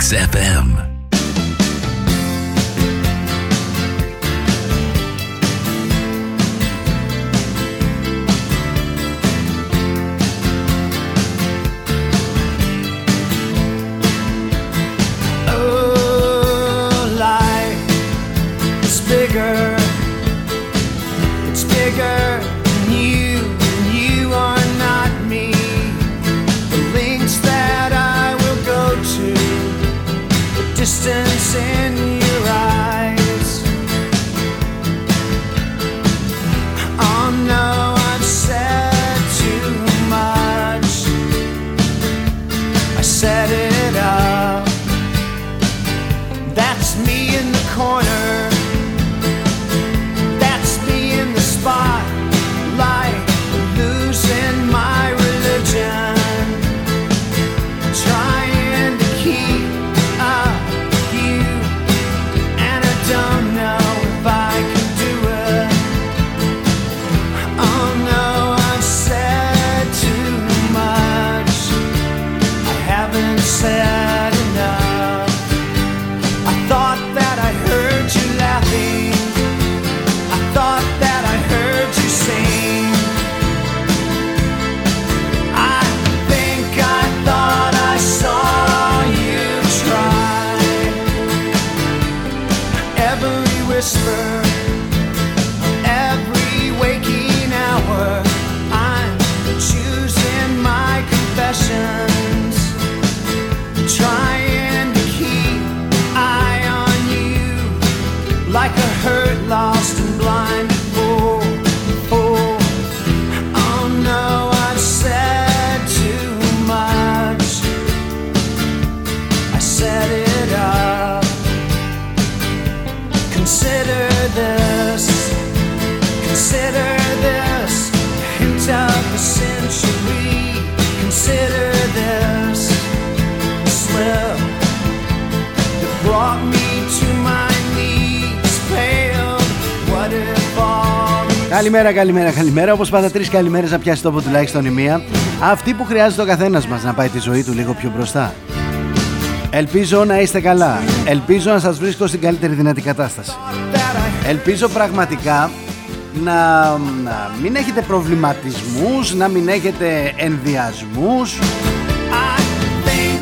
XFM. Καλημέρα, καλημέρα, καλημέρα. Όπως πάντα, τρεις καλημέρες να πιάσει τόπο τουλάχιστον η μία. Αυτή που χρειάζεται ο καθένας μας να πάει τη ζωή του λίγο πιο μπροστά. Ελπίζω να είστε καλά. Ελπίζω να σας βρίσκω στην καλύτερη δυνατή κατάσταση. Ελπίζω πραγματικά να, να μην έχετε προβληματισμούς, να μην έχετε ενδιασμούς,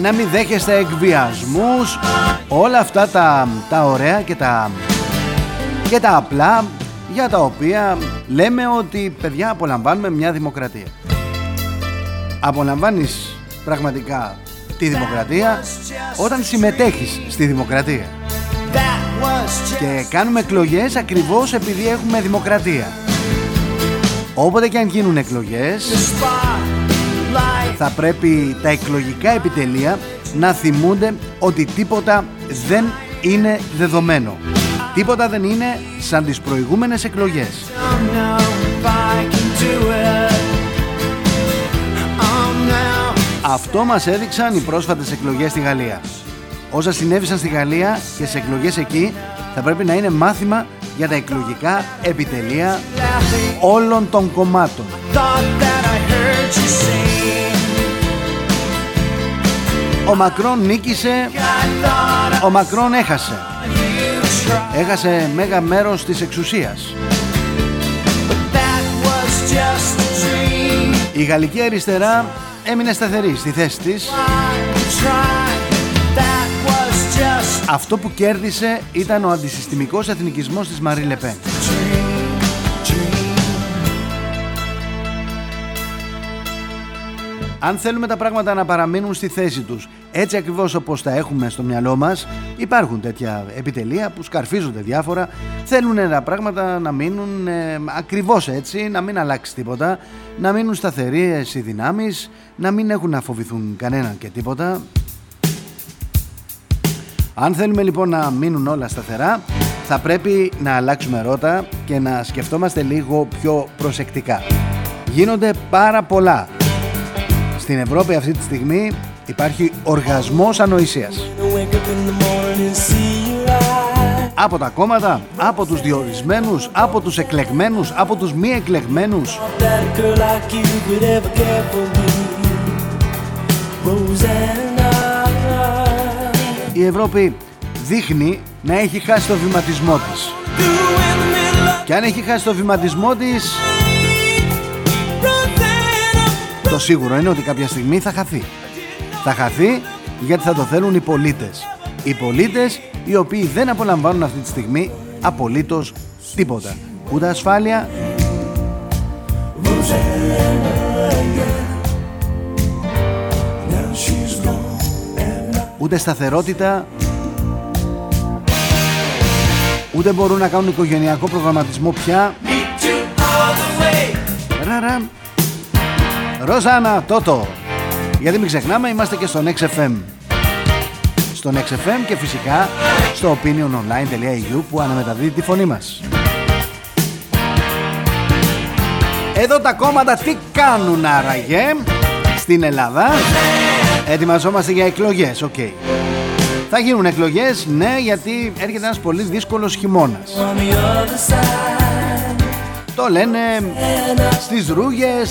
να μην δέχεστε εκβιασμούς, όλα αυτά τα, τα ωραία και τα, και τα απλά για τα οποία λέμε ότι παιδιά απολαμβάνουμε μια δημοκρατία. Απολαμβάνεις πραγματικά τη δημοκρατία όταν συμμετέχεις στη δημοκρατία. Και κάνουμε εκλογές ακριβώς επειδή έχουμε δημοκρατία. Όποτε και αν γίνουν εκλογές θα πρέπει τα εκλογικά επιτελεία να θυμούνται ότι τίποτα δεν είναι δεδομένο. Τίποτα δεν είναι σαν τις προηγούμενες εκλογές. Αυτό μας έδειξαν οι πρόσφατες εκλογές στη Γαλλία. Όσα συνέβησαν στη Γαλλία και σε εκλογές εκεί θα πρέπει να είναι μάθημα για τα εκλογικά επιτελεία όλων των κομμάτων. Ο Μακρόν νίκησε, ο Μακρόν έχασε. Έχασε μέγα μέρος της εξουσίας. Η γαλλική αριστερά έμεινε σταθερή στη θέση της. Αυτό που κέρδισε ήταν ο αντισυστημικός εθνικισμός της Μαρή Λεπέν. Αν θέλουμε τα πράγματα να παραμείνουν στη θέση τους έτσι ακριβώς όπως τα έχουμε στο μυαλό μας υπάρχουν τέτοια επιτελεία που σκαρφίζονται διάφορα θέλουν τα πράγματα να μείνουν ε, ακριβώς έτσι να μην αλλάξει τίποτα να μείνουν σταθερές οι δυνάμεις να μην έχουν να φοβηθούν κανέναν και τίποτα. Αν θέλουμε λοιπόν να μείνουν όλα σταθερά θα πρέπει να αλλάξουμε ρότα και να σκεφτόμαστε λίγο πιο προσεκτικά. Γίνονται πάρα πολλά στην Ευρώπη αυτή τη στιγμή υπάρχει οργασμός ανοησίας. Από τα κόμματα, από τους διορισμένους, από τους εκλεγμένους, από τους μη εκλεγμένους. η Ευρώπη δείχνει να έχει χάσει το βηματισμό της. Και αν έχει χάσει το βηματισμό της, το σίγουρο είναι ότι κάποια στιγμή θα χαθεί. Θα χαθεί γιατί θα το θέλουν οι πολίτες. Οι πολίτες οι οποίοι δεν απολαμβάνουν αυτή τη στιγμή απολύτως τίποτα. Ούτε ασφάλεια, ούτε σταθερότητα ούτε μπορούν να κάνουν οικογενειακό προγραμματισμό πια Ραρα. Ροζάνα Τότο γιατί μην ξεχνάμε είμαστε και στο XFM στο XFM και φυσικά στο opiniononline.eu που αναμεταδίδει τη φωνή μας Εδώ τα κόμματα τι κάνουν άραγε στην Ελλάδα; Ετοιμαζόμαστε για εκλογές, OK. Okay. Θα γίνουν εκλογές, ναι, γιατί έρχεται ένας πολύ δύσκολος χειμώνας. Το λένε στις ρούγες,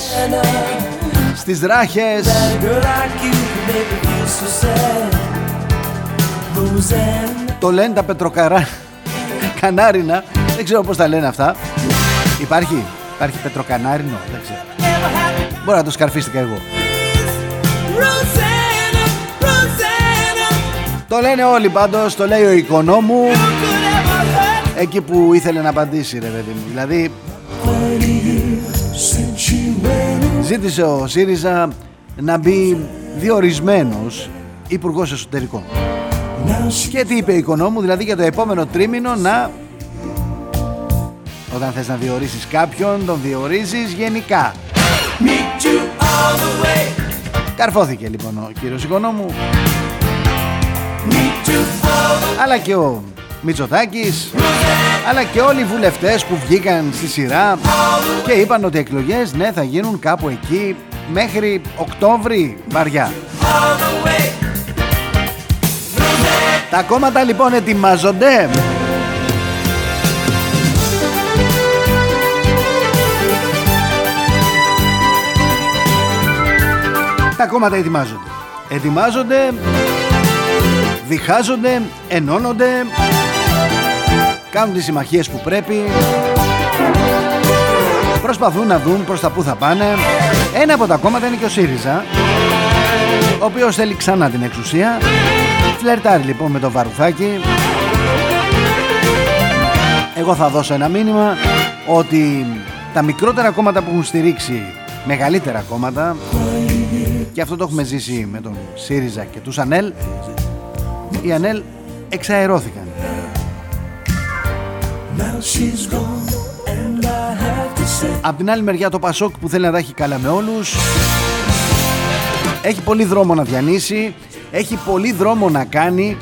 στις ράχες. Το λένε τα πετροκαρά κανάρινα. Δεν ξέρω πώς τα λένε αυτά. Υπάρχει, υπάρχει πετροκανάρινο, δεν ξέρω. Μπορεί να το σκαρφίστηκα εγώ. Το λένε όλοι πάντως, το λέει ο οικονόμου Εκεί που ήθελε να απαντήσει ρε παιδί μου Δηλαδή Ζήτησε ο ΣΥΡΙΖΑ να μπει διορισμένος υπουργός Εσωτερικών. Και τι είπε ο οικονόμου Δηλαδή για το επόμενο τρίμηνο να Όταν θες να διορίσεις κάποιον Τον διορίζεις γενικά. Καρφώθηκε λοιπόν ο κύριος οικονόμου. Αλλά και ο Μητσοτάκης αλλά και όλοι οι βουλευτές που βγήκαν στη σειρά και είπαν ότι οι εκλογές ναι θα γίνουν κάπου εκεί μέχρι Οκτώβρη βαριά. Τα κόμματα λοιπόν ετοιμάζονται. Τα κόμματα ετοιμάζονται. Ετοιμάζονται διχάζονται, ενώνονται, κάνουν τις συμμαχίες που πρέπει, προσπαθούν να δουν προς τα που θα πάνε. Ένα από τα κόμματα είναι και ο ΣΥΡΙΖΑ, ο οποίος θέλει ξανά την εξουσία, φλερτάρει λοιπόν με το Βαρουφάκι. Εγώ θα δώσω ένα μήνυμα ότι τα μικρότερα κόμματα που έχουν στηρίξει μεγαλύτερα κόμματα και αυτό το έχουμε ζήσει με τον ΣΥΡΙΖΑ και τους ΑΝΕΛ οι ΑΝΕΛ εξαερώθηκαν. Απ' την άλλη μεριά το Πασόκ που θέλει να τα έχει καλά με όλους. Έχει πολύ δρόμο να διανύσει. Έχει πολύ δρόμο να κάνει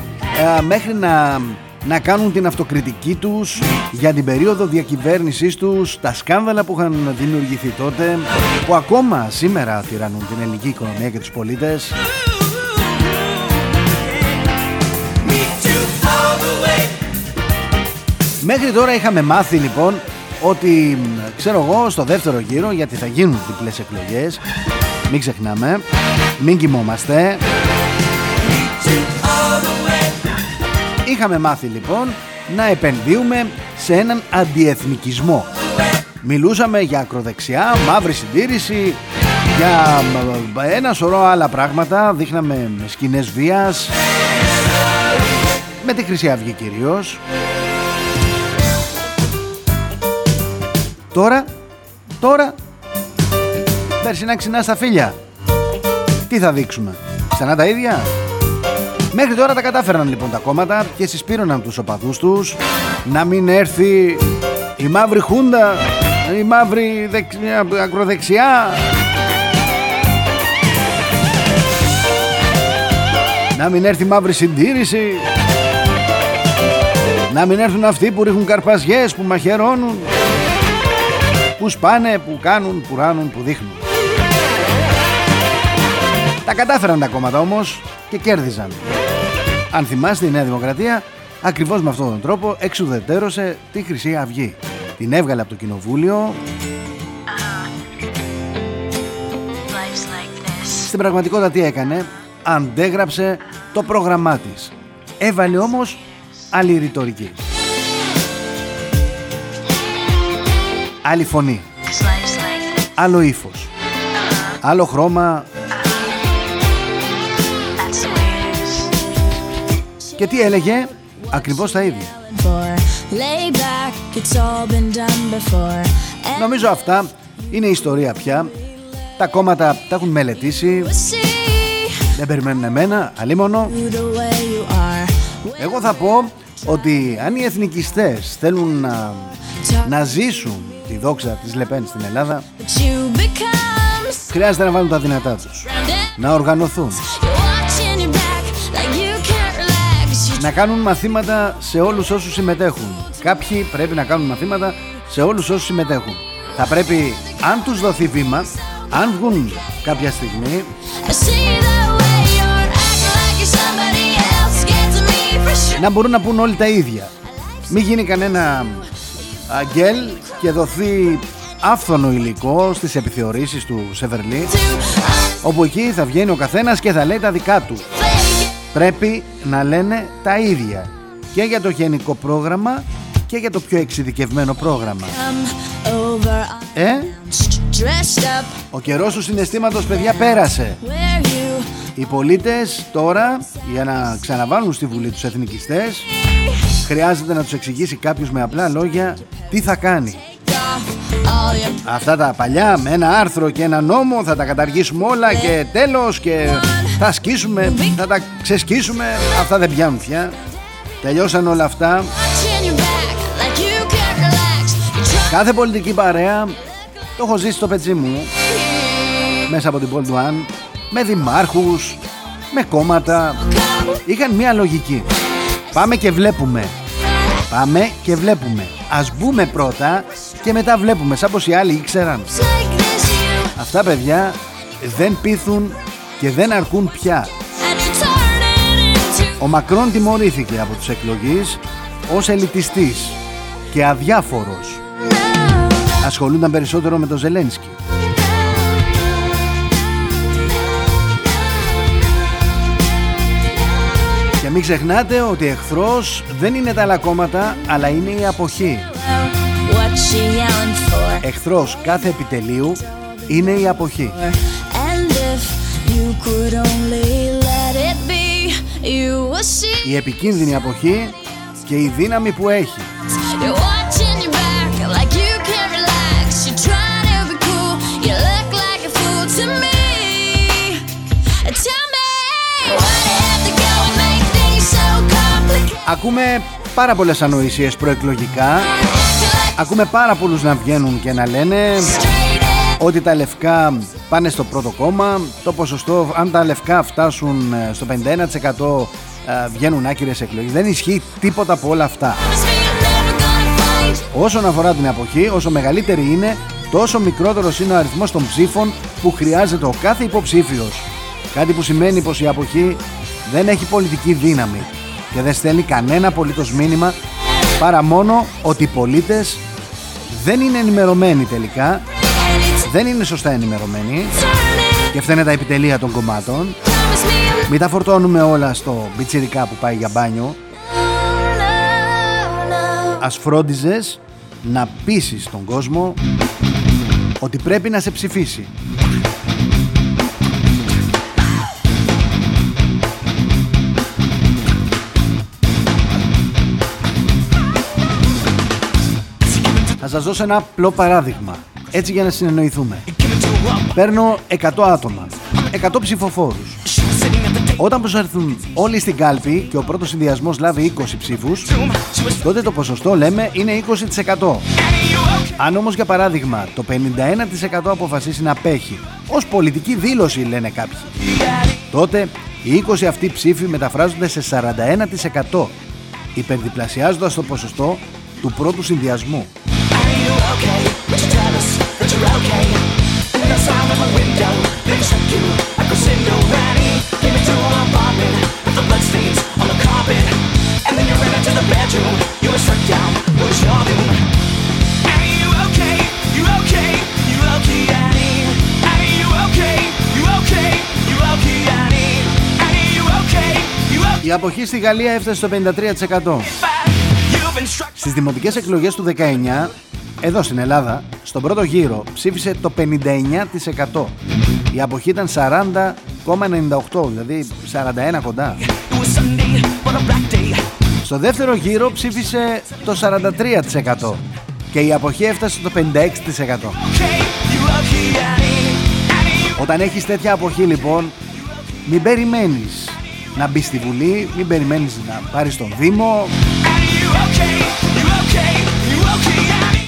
ε, μέχρι να, να κάνουν την αυτοκριτική τους για την περίοδο διακυβέρνησής τους τα σκάνδαλα που είχαν δημιουργηθεί τότε που ακόμα σήμερα τυραννούν την ελληνική οικονομία και τους πολίτες Μέχρι τώρα είχαμε μάθει λοιπόν ότι ξέρω εγώ στο δεύτερο γύρο γιατί θα γίνουν διπλές εκλογές μην ξεχνάμε μην κοιμόμαστε. Είχαμε μάθει λοιπόν να επενδύουμε σε έναν αντιεθνικισμό. Μιλούσαμε για ακροδεξιά, μαύρη συντήρηση για ένα σωρό άλλα πράγματα. Δείχναμε σκηνές βίας. Με τη Χρυσή Αυγή κυρίως Τώρα, τώρα, περσινά ξινά στα φίλια. Τι θα δείξουμε, ξανά τα ίδια; Μέχρι τώρα τα κατάφεραν λοιπόν τα κόμματα και συσπήρωναν τους οπαδούς τους να μην έρθει η μαύρη χούντα, η μαύρη δεξιά, ακροδεξιά. Να μην έρθει η μαύρη συντήρηση. Να μην έρθουν αυτοί που ρίχνουν καρπαζιές, που μαχαιρώνουν που σπάνε, που κάνουν, που ράνουν, που δείχνουν. Τα κατάφεραν τα κόμματα όμως και κέρδιζαν. Αν θυμάστε η Νέα Δημοκρατία ακριβώς με αυτόν τον τρόπο εξουδετέρωσε τη Χρυσή Αυγή. Την έβγαλε από το Κοινοβούλιο Στην πραγματικότητα τι έκανε; Αντέγραψε το πρόγραμμά της Έβαλε όμως άλλη ρητορική. Άλλη φωνή. Άλλο ύφος. Άλλο χρώμα. Και τι έλεγε, ακριβώς τα ίδια. Νομίζω αυτά είναι ιστορία πια. Τα κόμματα τα έχουν μελετήσει. Δεν περιμένουν εμένα, αλίμονο. Εγώ θα πω ότι αν οι εθνικιστές θέλουν να, να ζήσουν τη δόξα της Λεπέν στην Ελλάδα χρειάζεται να βάλουν τα δυνατά τους. να οργανωθούν. Να κάνουν μαθήματα σε όλους όσους συμμετέχουν. Κάποιοι πρέπει να κάνουν μαθήματα σε όλους όσους συμμετέχουν. Θα πρέπει αν τους δοθεί βήμα αν βγουν κάποια στιγμή να μπορούν να πούν όλοι τα ίδια. Μην γίνει κανένα αγγέλ και δοθεί άφθονο υλικό στις επιθεωρήσεις του Σεβερλί όπου εκεί θα βγαίνει ο καθένας και θα λέει τα δικά του. Πρέπει να λένε τα ίδια και για το γενικό πρόγραμμα και για το πιο εξειδικευμένο πρόγραμμα. Ε; Ο καιρός του συναισθήματος παιδιά πέρασε. Οι πολίτες τώρα για να ξαναβάλουν στη Βουλή τους εθνικιστές χρειάζεται να τους εξηγήσει κάποιος με απλά λόγια τι θα κάνει. Αυτά τα παλιά με ένα άρθρο και ένα νόμο θα τα καταργήσουμε όλα και τέλος και θα σκίσουμε, θα τα ξεσκίσουμε. Αυτά δεν πιάνουν πια. Τελειώσαν όλα αυτά. Κάθε πολιτική παρέα το έχω ζήσει στο πετσί μου μέσα από την Πολτουάν με δημάρχους, με κόμματα. Είχαν μια λογική. Πάμε και βλέπουμε. Πάμε και βλέπουμε. Ας μπούμε πρώτα και μετά βλέπουμε. Σαν πως οι άλλοι ήξεραν. Αυτά παιδιά δεν πείθουν και δεν αρκούν πια. Ο Μακρόν τιμωρήθηκε από τους εκλογείς ως ελιτιστής και αδιάφορος. Ασχολούνταν περισσότερο με τον Ζελένσκι. Μην ξεχνάτε ότι εχθρός δεν είναι τα άλλα κόμματα, αλλά είναι η αποχή. Εχθρός κάθε επιτελείου είναι η αποχή. Η επικίνδυνη αποχή και η δύναμη που έχει. Ακούμε πάρα πολλές ανοησίες προεκλογικά. Ακούμε πάρα πολλούς να βγαίνουν και να λένε ότι τα λευκά πάνε στο πρώτο κόμμα Το ποσοστό, αν τα λευκά φτάσουν ε, στο 51% ε, βγαίνουν άκυρες εκλογές. Δεν ισχύει τίποτα από όλα αυτά. Όσον αφορά την αποχή, όσο μεγαλύτερη είναι τόσο μικρότερος είναι ο αριθμός των ψήφων που χρειάζεται ο κάθε υποψήφιος. Κάτι που σημαίνει πως η αποχή δεν έχει πολιτική δύναμη και δεν στέλνει κανένα απολύτως μήνυμα παρά μόνο ότι οι πολίτες δεν είναι ενημερωμένοι τελικά δεν είναι σωστά ενημερωμένοι και φταίνε τα επιτελεία των κομμάτων. Μην τα φορτώνουμε όλα στο μπιτσιρικά που πάει για μπάνιο. Ας φρόντιζες να πείσεις τον κόσμο ότι πρέπει να σε ψηφίσει σας δώσω ένα απλό παράδειγμα, έτσι για να συνεννοηθούμε. Παίρνω 100 άτομα, 100 ψηφοφόρους. Όταν προσέρθουν όλοι στην κάλπη και ο πρώτος συνδυασμός λάβει 20 ψήφους, τότε το ποσοστό λέμε είναι 20%. Αν όμως για παράδειγμα το 51% αποφασίσει να απέχει, ως πολιτική δήλωση λένε κάποιοι, τότε οι 20 αυτοί ψήφοι μεταφράζονται σε 41%, υπερδιπλασιάζοντας το ποσοστό του πρώτου συνδυασμού. Η αποχή στη Γαλλία έφτασε στο 53% Στις δημοτικές εκλογές του 19 εδώ στην Ελλάδα, στον πρώτο γύρο ψήφισε το 59%. Η αποχή ήταν 40,98, δηλαδή 41 κοντά. Στο δεύτερο γύρο ψήφισε το 43% και η αποχή έφτασε στο 56%. Όταν έχεις τέτοια αποχή λοιπόν, μην περιμένεις να μπεις στη Βουλή, μην περιμένεις να πάρεις τον Δήμο.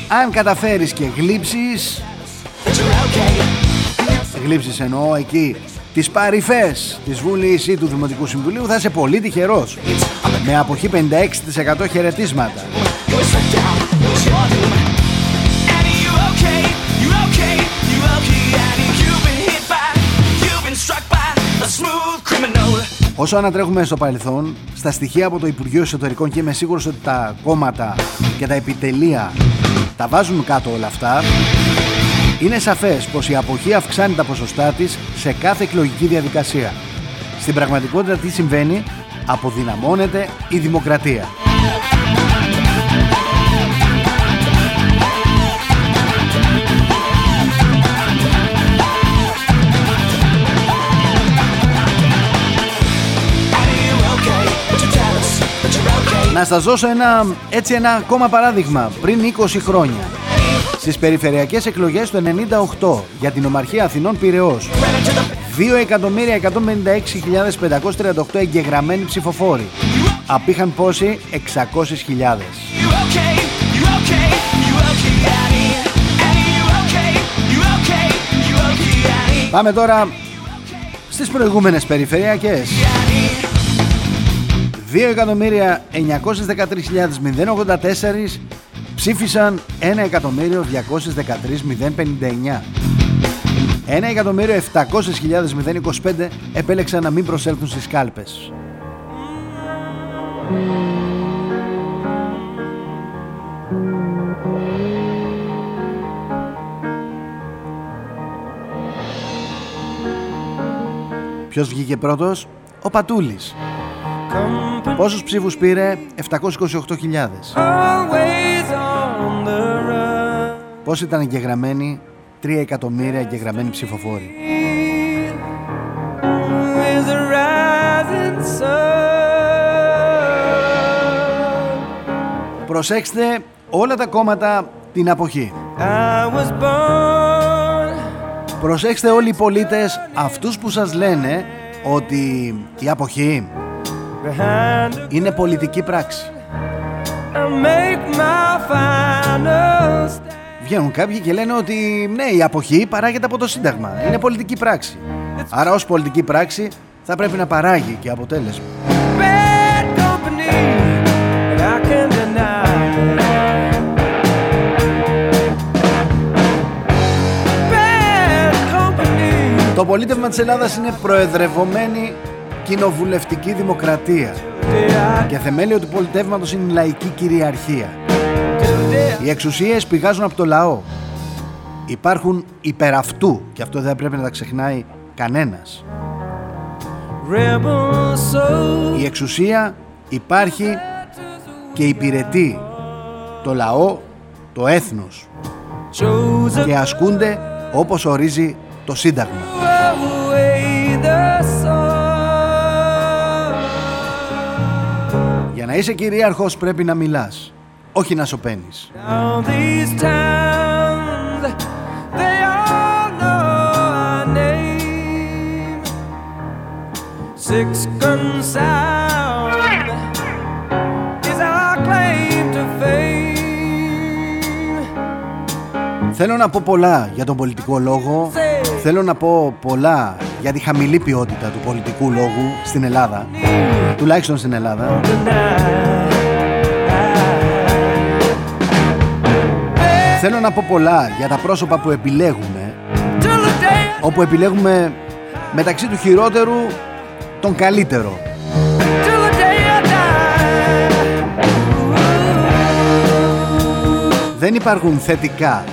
Αν καταφέρεις και γλύψεις, γλύψεις εννοώ εκεί τις παρυφές της Βουλής ή του Δημοτικού Συμβουλίου θα είσαι πολύ τυχερός. Με αποχή 56% χαιρετίσματα. Όσο ανατρέχουμε στο παρελθόν, στα στοιχεία από το Υπουργείο Εσωτερικών και είμαι σίγουρος ότι τα κόμματα και τα επιτελεία τα βάζουν κάτω όλα αυτά, είναι σαφές πως η αποχή αυξάνει τα ποσοστά της σε κάθε εκλογική διαδικασία. Στην πραγματικότητα τι συμβαίνει, αποδυναμώνεται η δημοκρατία. Να σας δώσω ένα, έτσι ένα ακόμα παράδειγμα. Πριν 20 χρόνια, στις περιφερειακές εκλογές του 98 για την Ομαρχία Αθηνών Πυραιός, 2.156.538 εγγεγραμμένοι ψηφοφόροι. Απήχαν πόσοι; 600.000. Πάμε τώρα στις προηγούμενες περιφερειακές. 2.913.084 ψήφισαν 1.213.059. 1.700.025 επέλεξαν να μην προσέλθουν στις κάλπες. Ποιος βγήκε πρώτος; Ο Πατούλης. Πόσους ψήφους πήρε; 728.000. Πώς ήταν εγγεγραμμένοι; 3 εκατομμύρια εγγεγραμμένοι ψηφοφόροι. Προσέξτε όλα τα κόμματα την αποχή. Προσέξτε όλοι οι πολίτες αυτούς που σας λένε ότι η αποχή είναι πολιτική πράξη. Βγαίνουν κάποιοι και λένε ότι ναι η αποχή παράγεται από το Σύνταγμα. Είναι πολιτική πράξη. Άρα ως πολιτική πράξη θα πρέπει να παράγει και αποτέλεσμα. Το πολίτευμα της Ελλάδας είναι προεδρευομένη κοινοβουλευτική δημοκρατία και θεμέλιο του πολιτεύματος είναι η λαϊκή κυριαρχία. Οι εξουσίες πηγάζουν από το λαό. Υπάρχουν υπεραυτού και αυτό δεν πρέπει να τα ξεχνάει κανένας. Η εξουσία υπάρχει και υπηρετεί το λαό, το έθνος και ασκούνται όπως ορίζει το Σύνταγμα. Είσαι κυρίαρχος πρέπει να μιλάς, όχι να σωπαίνεις. Six gun sound is our claim to fame. Θέλω να πω πολλά για τον πολιτικό λόγο. Θέλω να πω πολλά για τη χαμηλή ποιότητα του πολιτικού λόγου στην Ελλάδα. Τουλάχιστον στην Ελλάδα. Θέλω να πω πολλά για τα πρόσωπα που επιλέγουμε όπου επιλέγουμε μεταξύ του χειρότερου τον καλύτερο. Δεν υπάρχουν θετικά.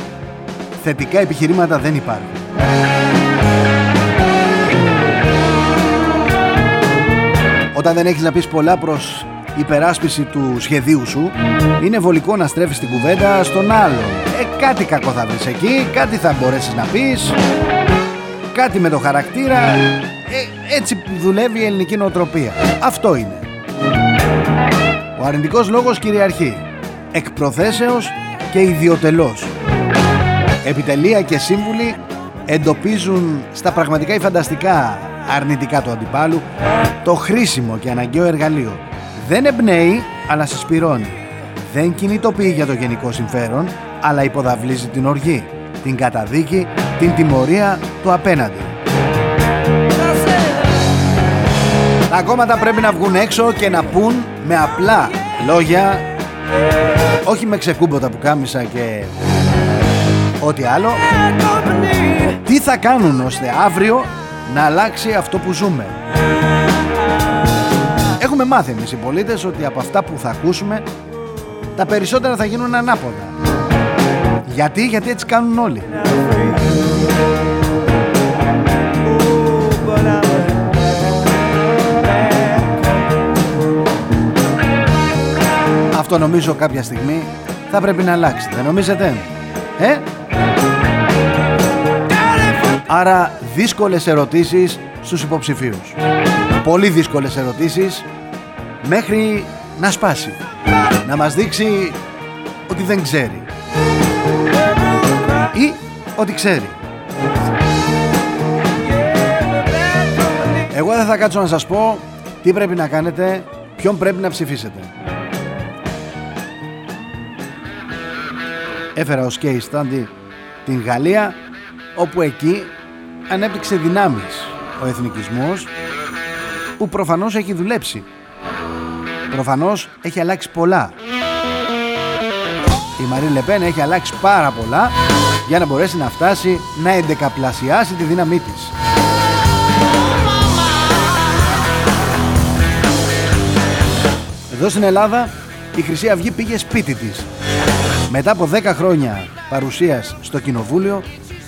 Θετικά επιχειρήματα δεν υπάρχουν. Όταν δεν έχεις να πεις πολλά προς υπεράσπιση του σχεδίου σου είναι βολικό να στρέφεις την κουβέντα στον άλλον. Ε, κάτι κακό θα βρεις εκεί, κάτι θα μπορέσεις να πεις, κάτι με το χαρακτήρα. Ε, έτσι δουλεύει η ελληνική νοοτροπία. Αυτό είναι. Ο αρνητικός λόγος κυριαρχεί. Εκ προθέσεως και ιδιωτελώς. Επιτελεία και σύμβουλοι εντοπίζουν στα πραγματικά ή φανταστικά αρνητικά του αντιπάλου το χρήσιμο και αναγκαίο εργαλείο. Δεν εμπνέει, αλλά συσπηρώνει. Δεν κινητοποιεί για το γενικό συμφέρον, αλλά υποδαβλίζει την οργή, την καταδίκη, την τιμωρία του απέναντι. Τα κόμματα πρέπει να βγουν έξω και να πούν με απλά λόγια, όχι με ξεκούμποτα που κάμισα και ό,τι άλλο, τι θα κάνουν ώστε αύριο να αλλάξει αυτό που ζούμε. Έχουμε μάθει εμείς οι πολίτες ότι από αυτά που θα ακούσουμε τα περισσότερα θα γίνουν ανάποδα. Γιατί, γιατί έτσι κάνουν όλοι. Αυτό νομίζω κάποια στιγμή θα πρέπει να αλλάξει. Δεν νομίζετε; Ε; Άρα δύσκολες ερωτήσεις στους υποψηφίους. Πολύ δύσκολες ερωτήσεις μέχρι να σπάσει. Να μας δείξει ότι δεν ξέρει. Ή ότι ξέρει. Εγώ δεν θα κάτσω να σας πω τι πρέπει να κάνετε, ποιον πρέπει να ψηφίσετε. Έφερα ως case study την Γαλλία όπου εκεί ανέπτυξε δυνάμεις ο εθνικισμός που προφανώς έχει δουλέψει. Προφανώς έχει αλλάξει πολλά. Η Μαρή Λεπέν έχει αλλάξει πάρα πολλά για να μπορέσει να φτάσει να εντεκαπλασιάσει τη δύναμή της. Εδώ στην Ελλάδα η Χρυσή Αυγή πήγε σπίτι της. Μετά από 10 χρόνια παρουσίας στο Κοινοβούλιο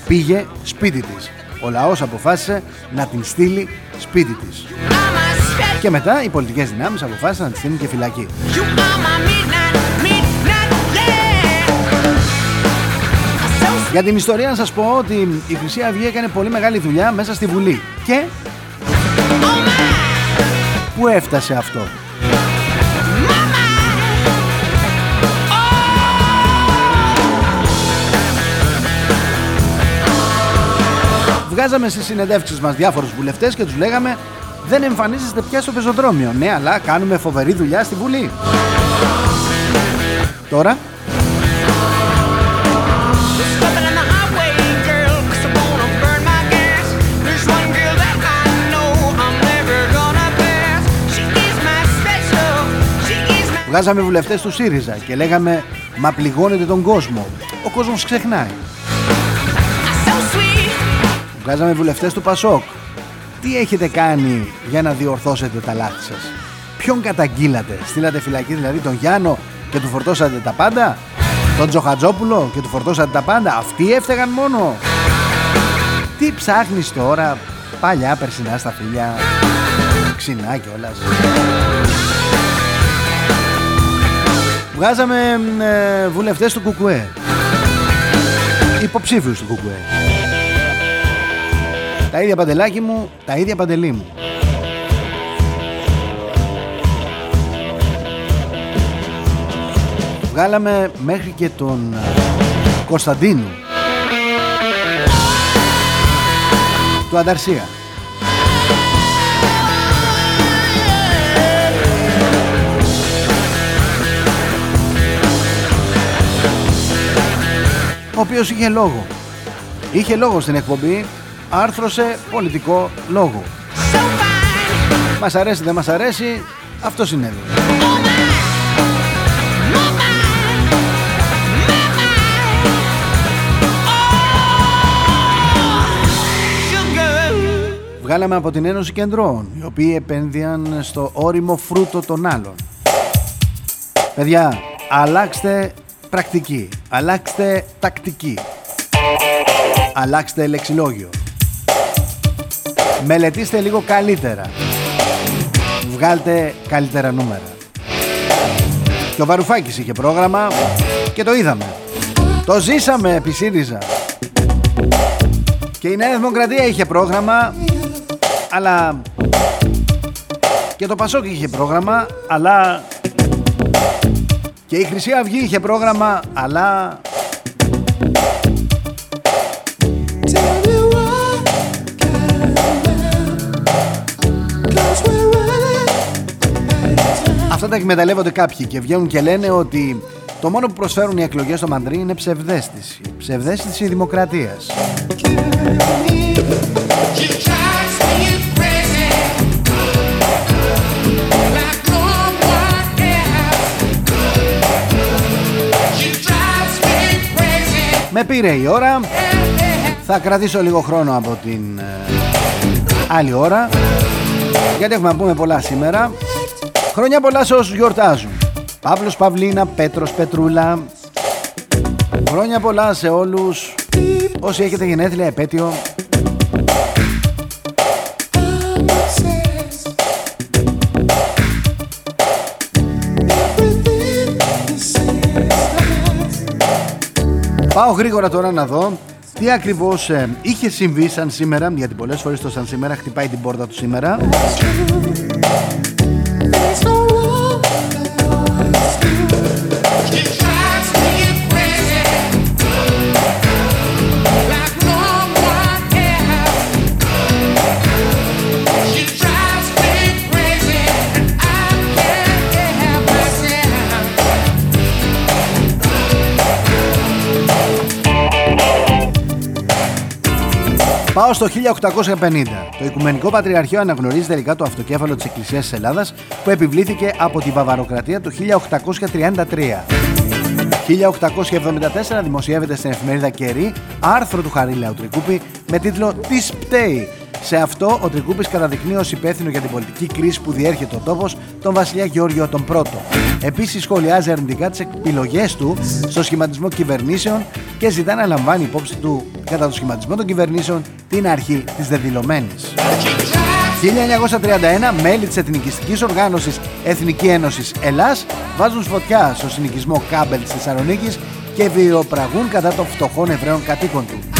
πήγε σπίτι της. Ο λαός αποφάσισε να την στείλει σπίτι της. Και μετά οι πολιτικές δυνάμεις αποφάσισαν να της στείλουν και φυλακή. Για την ιστορία να σας πω ότι η Χρυσή Αυγή έκανε πολύ μεγάλη δουλειά μέσα στη Βουλή. Και... Πού έφτασε αυτό; Βγάζαμε στις συνεντεύξεις μας διάφορους βουλευτές και τους λέγαμε δεν εμφανίζεστε πια στο πεζοδρόμιο. Ναι, αλλά κάνουμε φοβερή δουλειά στη Βουλή. Τώρα; Βγάζαμε βουλευτές του ΣΥΡΙΖΑ και λέγαμε «Μα πληγώνετε τον κόσμο». Ο κόσμος ξεχνάει. Βγάζαμε βουλευτές του ΠΑΣΟΚ. Τι έχετε κάνει για να διορθώσετε τα λάθη σας; Ποιον καταγγείλατε; Στείλατε φυλακή δηλαδή τον Γιάννο και του φορτώσατε τα πάντα; Τον Τζοχατζόπουλο και του φορτώσατε τα πάντα; Αυτοί έφταιγαν μόνο. Τι ψάχνεις τώρα. Παλιά περσινά στα φίλια. Ξινά κιόλας. Βγάζαμε ε, βουλευτές του Κουκουέ. Υποψήφιους του Κουκουέ. Τα ίδια παντελάκι μου, τα ίδια παντελή μου. Βγάλαμε μέχρι και τον Κωνσταντίνου του Ανταρσία. ο οποίος είχε λόγο. Είχε λόγο στην εκπομπή, άρθρωσε πολιτικό λόγο. Μας αρέσει, δεν μας αρέσει, αυτό συνέβη. Βγάλαμε από την Ένωση Κεντρών, οι οποίοι επένδυαν στο όριμο φρούτο των άλλων. Παιδιά, αλλάξτε πρακτική. Αλλάξτε τακτική. Αλλάξτε λεξιλόγιο. Μελετήστε λίγο καλύτερα. βγάλτε καλύτερα νούμερα. Και ο Βαρουφάκης είχε πρόγραμμα και το είδαμε. Το ζήσαμε επί ΣΥΡΙΖΑ. Και η Νέα Δημοκρατία είχε πρόγραμμα, αλλά... Και το Πασόκ είχε πρόγραμμα, αλλά... Και η Χρυσή Αυγή είχε πρόγραμμα, αλλά... Αυτά τα εκμεταλλεύονται κάποιοι και βγαίνουν και λένε ότι το μόνο που προσφέρουν οι εκλογές στο Μαντρί είναι ψευδέστηση. Ψευδέστηση δημοκρατίας. Με πήρε η ώρα Θα κρατήσω λίγο χρόνο από την ε, άλλη ώρα Γιατί έχουμε να πούμε πολλά σήμερα Χρόνια πολλά σε όσους γιορτάζουν. Παύλος Παυλίνα, Πέτρος Πετρούλα. Χρόνια πολλά σε όλους. Όσοι έχετε γενέθλια επέτειο. Πάω γρήγορα τώρα να δω τι ακριβώς ε, είχε συμβεί σαν σήμερα γιατί πολλές φορές το σαν σήμερα χτυπάει την πόρτα του σήμερα Thank you. Πάω στο 1850. Το Οικουμενικό Πατριαρχείο αναγνωρίζει τελικά το αυτοκέφαλο της Εκκλησίας της Ελλάδας που επιβλήθηκε από τη Βαβαροκρατία το 1833. 1874 δημοσιεύεται στην εφημερίδα Κερί άρθρο του Χαρίλαου Τρικούπη με τίτλο «Τις πταίει» Σε αυτό ο Τρικούπης καταδεικνύει ως υπεύθυνο για την πολιτική κρίση που διέρχεται ο τόπος τον βασιλιά Γεώργιο τον Πρώτο. Επίσης σχολιάζει αρνητικά τις επιλογές του στο σχηματισμό κυβερνήσεων και ζητά να λαμβάνει υπόψη του κατά το σχηματισμό των κυβερνήσεων την αρχή της δεδηλωμένης. 1931 μέλη της εθνικιστικής οργάνωσης Εθνική Ένωσης Ελλάς βάζουν φωτιά στο συνοικισμό Κάμπελ της Θεσσαλονίκης και βιοπραγούν κατά των φτωχών Εβραίων κατοίκων του.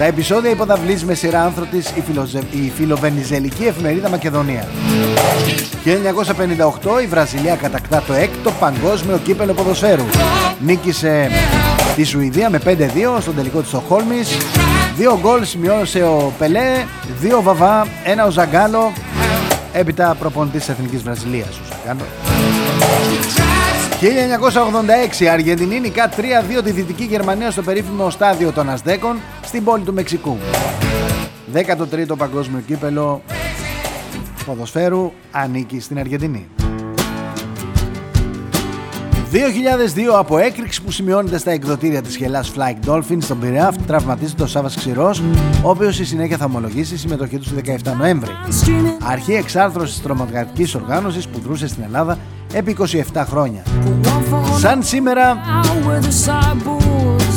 Τα επεισόδια υποδαβλίζει με σειρά άνθρω της η, φιλοζε... η φιλοβενιζελική εφημερίδα Μακεδονία. 1958 η Βραζιλία κατακτά το έκτο παγκόσμιο κύπελο ποδοσφαίρου. Νίκησε τη Σουηδία με 5-2 στον τελικό της Στοχόλμης. Δύο γκολ σημειώσε ο Πελέ, δύο Βαβά, ένα ο Ζαγκάλο. Έπειτα προπονητής της Εθνικής Βραζιλίας ο Ζαγκάλο. 1986 Αργεντινή νικά 3-2 τη Δυτική Γερμανία στο περίφημο στάδιο των Αζδέκων στην πόλη του Μεξικού. 13ο παγκόσμιο κύπελο ποδοσφαίρου ανήκει στην Αργεντινή. 2002 από έκρηξη που σημειώνεται στα εκδοτήρια της Γελάς Flying Dolphin στον Πειραιά τραυματίζεται ο Σάβας Ξηρός ο οποίος στη συνέχεια θα ομολογήσει συμμετοχή του στις 17 Νοέμβρη. Αρχή εξάρθρωσης της τρομοκρατικής οργάνωσης που δρούσε στην Ελλάδα επί 27 χρόνια. Σαν σήμερα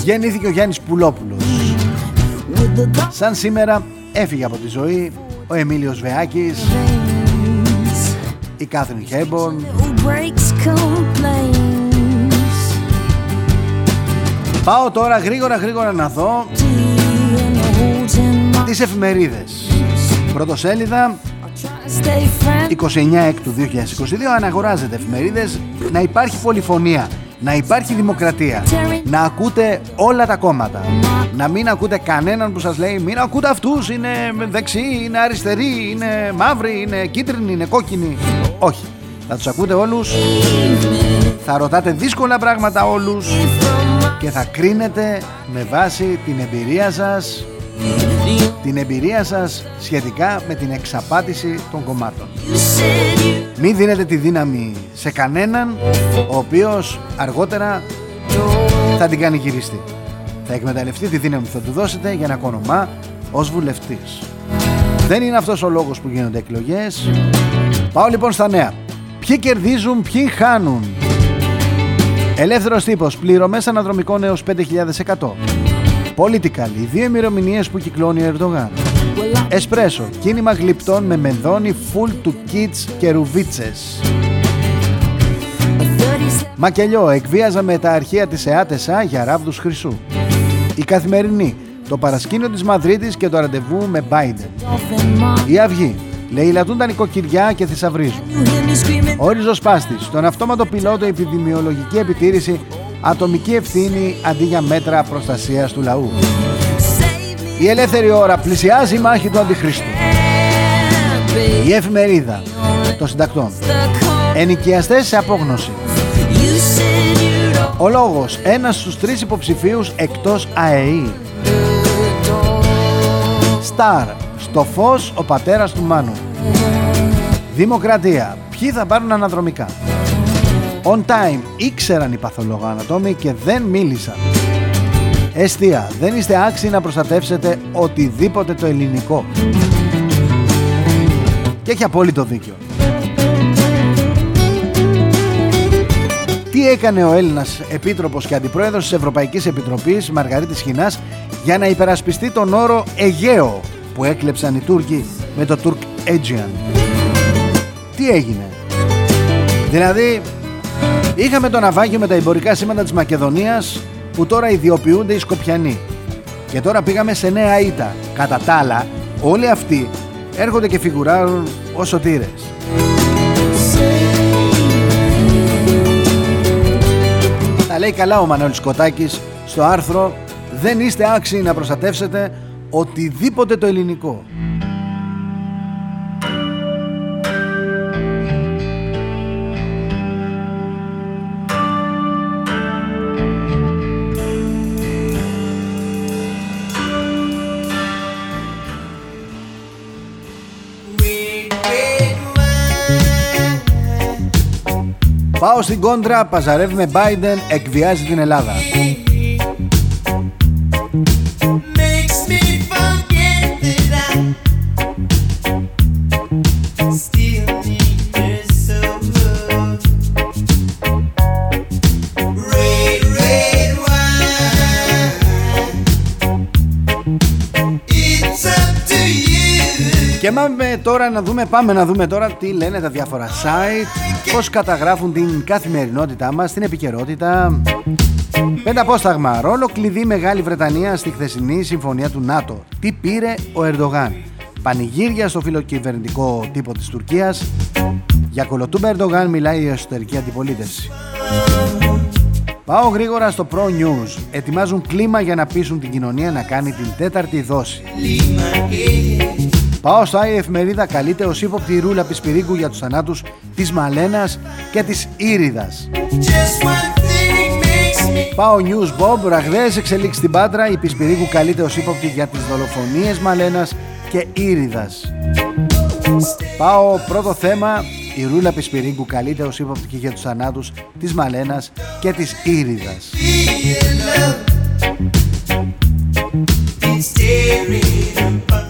γεννήθηκε ο Γιάννης Πουλόπουλος. Σαν σήμερα έφυγε από τη ζωή ο Εμίλιος Βεάκης, η Κάθριν Χέμπορν, Πάω τώρα γρήγορα γρήγορα να δω τις εφημερίδες. Πρωτοσέλιδα 29 εκ του 2022 αναγοράζεται εφημερίδες να υπάρχει πολυφωνία, να υπάρχει δημοκρατία, να ακούτε όλα τα κόμματα, να μην ακούτε κανέναν που σας λέει μην ακούτε αυτούς, είναι δεξιοί, είναι αριστεροί, είναι μαύροι, είναι κίτρινοι, είναι κόκκινοι. Όχι, θα τους ακούτε όλους, θα ρωτάτε δύσκολα πράγματα όλους και θα κρίνετε με βάση την εμπειρία σας την εμπειρία σας σχετικά με την εξαπάτηση των κομμάτων. Μην δίνετε τη δύναμη σε κανέναν ο οποίος αργότερα θα την κάνει γυριστή. Θα εκμεταλλευτεί τη δύναμη που θα του δώσετε για να κονομά ως βουλευτής. Δεν είναι αυτός ο λόγος που γίνονται εκλογές. Πάω λοιπόν στα νέα. Ποιοι κερδίζουν, ποιοι χάνουν. Ελεύθερος τύπος, πληρωμές αναδρομικών έως 5.100. Political, οι δύο ημερομηνίες που κυκλώνει ο Ερντογάν. Εσπρέσο, κίνημα γλυπτών με μεδόνι full του kids και ρουβίτσες. Μακελιό, εκβίαζα με τα αρχεία της ΕΑΤΕΣΑ για ράβδους χρυσού. Η Καθημερινή, το παρασκήνιο της Μαδρίτης και το ραντεβού με Biden. Η Αυγή, λαιλατούν τα νοικοκυριά και θησαυρίζουν. Ο Ριζοσπάστης, τον αυτόματο πιλότο επιδημιολογική επιτήρηση, ατομική ευθύνη αντί για μέτρα προστασίας του λαού. Η ελεύθερη ώρα πλησιάζει η μάχη του Αντιχρίστου. Η εφημερίδα των συντακτών. Ενοικιαστές σε απόγνωση. Ο λόγος, ένας στους τρεις υποψηφίους εκτός ΑΕΗ. Σταρ, στο φως ο πατέρας του Μάνου. Δημοκρατία, ποιοι θα πάρουν αναδρομικά; On time, ήξεραν οι παθολογοανατόμοι και δεν μίλησαν. Εστία, δεν είστε άξιοι να προστατεύσετε οτιδήποτε το ελληνικό. Και έχει απόλυτο δίκιο. Τι έκανε ο Έλληνας Επίτροπος και Αντιπρόεδρος της Ευρωπαϊκής Επιτροπής Μαργαρίτης Χινάς για να υπερασπιστεί τον όρο Αιγαίο που έκλεψαν οι Τούρκοι με το Τουρκ Aegean. Τι έγινε; Δηλαδή είχαμε το ναυάγιο με τα εμπορικά σήματα της Μακεδονίας που τώρα ιδιοποιούνται οι Σκοπιανοί. Και τώρα πήγαμε σε νέα ήττα. Κατά τα άλλα, όλοι αυτοί έρχονται και φιγουράρουν ως σωτήρες. Λέει καλά ο Μανώλης Κοτάκης στο άρθρο «Δεν είστε άξιοι να προστατεύσετε οτιδήποτε το ελληνικό». Πάω στην κόντρα, παζαρεύει με Biden, εκβιάζει την Ελλάδα. Τώρα να δούμε, πάμε να δούμε τώρα τι λένε τα διάφορα site, πώς καταγράφουν την καθημερινότητά μας, την επικαιρότητα. Πέντε απόσταγμα, ρόλο κλειδί Μεγάλη Βρετανία στη χθεσινή συμφωνία του ΝΑΤΟ. Τι πήρε ο Ερντογάν; Πανηγύρια στο φιλοκυβερνητικό τύπο της Τουρκίας. Για κολοτούμπα Ερντογάν μιλάει η εσωτερική αντιπολίτευση. Πάω γρήγορα στο Pro News. Ετοιμάζουν κλίμα για να πείσουν την κοινωνία να κάνει την τέταρτη δόση. Πάω στο η εφημερίδα καλείται ως ύποπτη ρούλα Πισπυρίγκου για τους θανάτους της Μαλένας και της Ήριδας. Πάω News Bob, ραγδαίες εξελίξεις στην Πάτρα, η Πισπυρίγκου καλείται ως ύποπτη για τις δολοφονίες Μαλένας και Ήριδας. Πάω πρώτο θέμα, η Ρούλα Πισπυρίγκου καλείται ως ύποπτη για τους θανάτους της Μαλένας και της Ήριδας.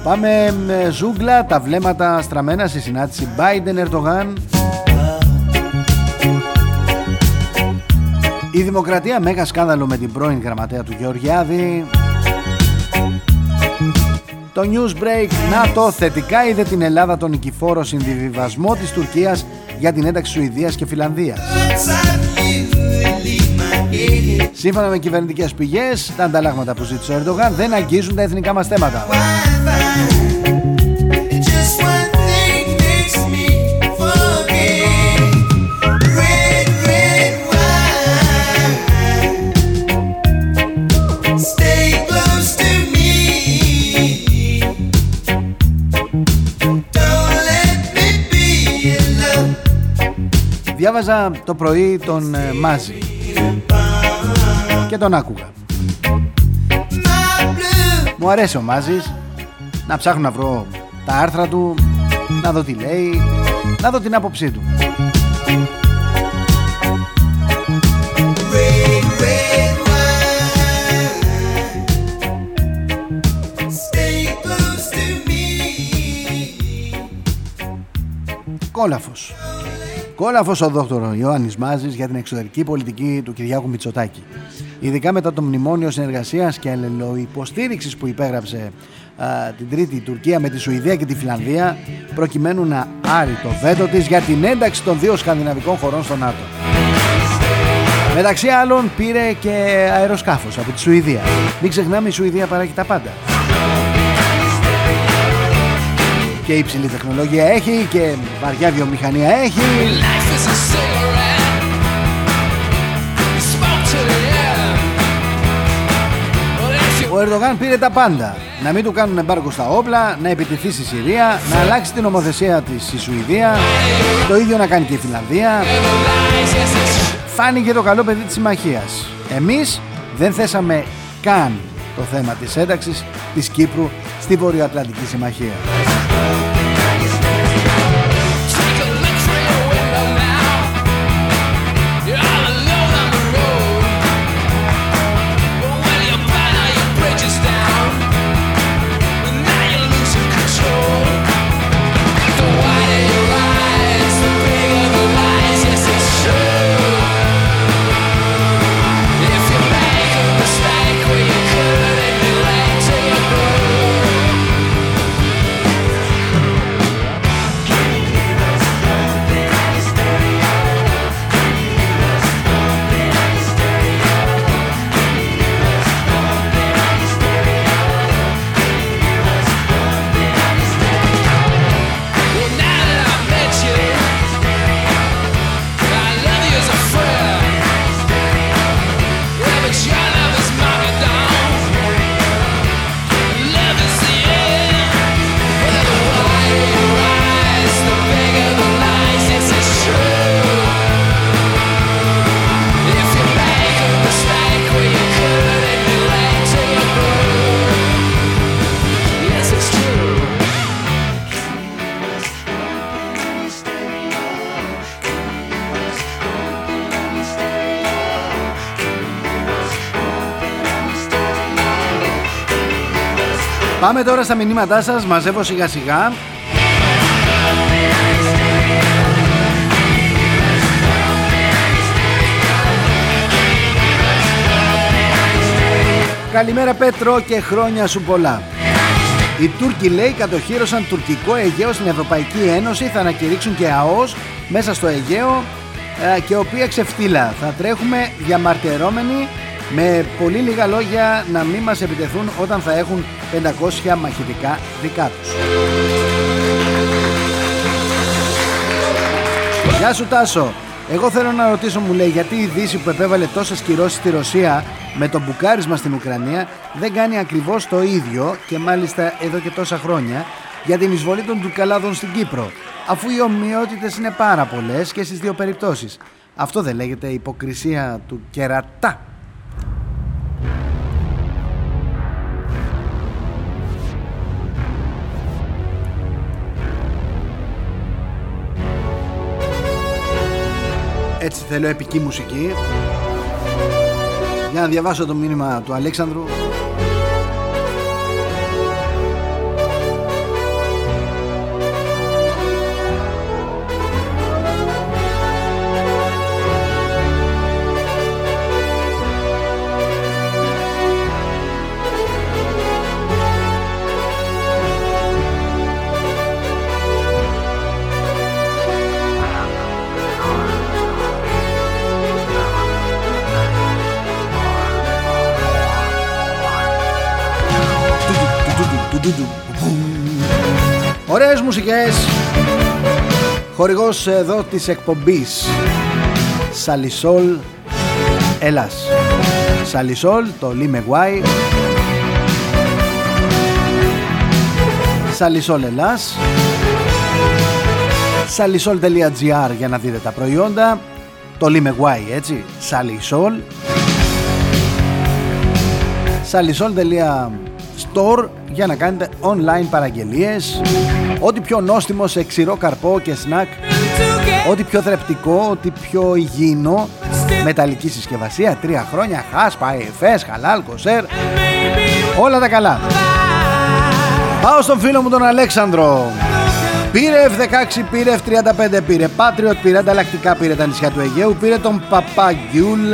Πάμε με ζούγκλα, τα βλέμματα στραμμένα στη συνάντηση Biden-Ερτογάν. Η Δημοκρατία μέγα σκάνδαλο με την πρώην γραμματέα του Γεωργιάδη. Το news break, να το θετικά είδε την Ελλάδα τον νικηφόρο συνδιβιβασμό της Τουρκίας για την ένταξη Σουηδίας και Φιλανδίας. Σύμφωνα με κυβερνητικές πηγές, τα ανταλλάγματα που ζήτησε ο Ερντογάν δεν αγγίζουν τα εθνικά μας θέματα. Διάβαζα το πρωί τον ε, Μάζη και τον άκουγα. Μου αρέσει ο Μάζης να ψάχνω να βρω τα άρθρα του, να δω τι λέει, να δω την άποψή του. Κόλαφος. Κόλαφος ο δόκτωρο Ιωάννης Μάζης για την εξωτερική πολιτική του Κυριάκου Μητσοτάκη. Ειδικά μετά το μνημόνιο συνεργασίας και αλληλοϊποστήριξης που υπέγραψε α, την Τρίτη η Τουρκία με τη Σουηδία και τη Φιλανδία προκειμένου να άρει το βέτο της για την ένταξη των δύο σκανδιναβικών χωρών στο ΝΑΤΟ. Μεταξύ άλλων πήρε και αεροσκάφος από τη Σουηδία. Μην ξεχνάμε η Σουηδία παράγει τα πάντα. Και υψηλή τεχνολογία έχει και βαριά βιομηχανία έχει. Ο Ερντογάν πήρε τα πάντα. Να μην του κάνουν εμπάρκο στα όπλα, να επιτεθεί στη Συρία, να αλλάξει την νομοθεσία της στη Σουηδία, το ίδιο να κάνει και η Φιλανδία. Φάνηκε το καλό παιδί της συμμαχίας. Εμείς δεν θέσαμε καν το θέμα της ένταξης της Κύπρου στη Βορειοατλαντική Συμμαχία. Πάμε τώρα στα μηνύματά σας, μαζεύω σιγά σιγά. Καλημέρα Πέτρο και χρόνια σου πολλά. Οι Τούρκοι λέει κατοχύρωσαν τουρκικό Αιγαίο στην Ευρωπαϊκή Ένωση, θα ανακηρύξουν και ΑΟΣ μέσα στο Αιγαίο ε, και οποία ξεφτύλα. Θα τρέχουμε διαμαρτυρόμενοι με πολύ λίγα λόγια να μην μας επιτεθούν όταν θα έχουν 500 μαχητικά δικά τους. Γεια σου Τάσο. Εγώ θέλω να ρωτήσω μου λέει γιατί η Δύση που επέβαλε τόσες κυρώσεις στη Ρωσία με το μπουκάρισμα στην Ουκρανία δεν κάνει ακριβώς το ίδιο και μάλιστα εδώ και τόσα χρόνια για την εισβολή των Τουρκαλάδων στην Κύπρο αφού οι ομοιότητες είναι πάρα πολλές και στις δύο περιπτώσεις. Αυτό δεν λέγεται υποκρισία του κερατά. Έτσι θέλω επική μουσική. Για να διαβάσω το μήνυμα του Αλέξανδρου μουσικές. Χορηγός εδώ της εκπομπής Σαλισόλ Ελλάς. Σαλισόλ το Λίμε Γουάι. Σαλισόλ Ελλάς. Σαλισόλ.gr για να δείτε τα προϊόντα. Το Λίμε Γουάι έτσι. Σαλισόλ. Σαλισόλ.gr store για να κάνετε online παραγγελίες Ό,τι πιο νόστιμο σε ξηρό καρπό και σνακ Ό,τι πιο θρεπτικό, ό,τι πιο υγιεινό. Μεταλλική συσκευασία, τρία χρόνια, χάσπα, εφές, χαλάλ, κοσέρ. Όλα τα καλά. Πάω στον φίλο μου τον Αλέξανδρο. Πήρε F16, πήρε F35, πήρε Patriot, πήρε ανταλλακτικά, πήρε τα νησιά του Αιγαίου, πήρε τον Παπαγιούλ.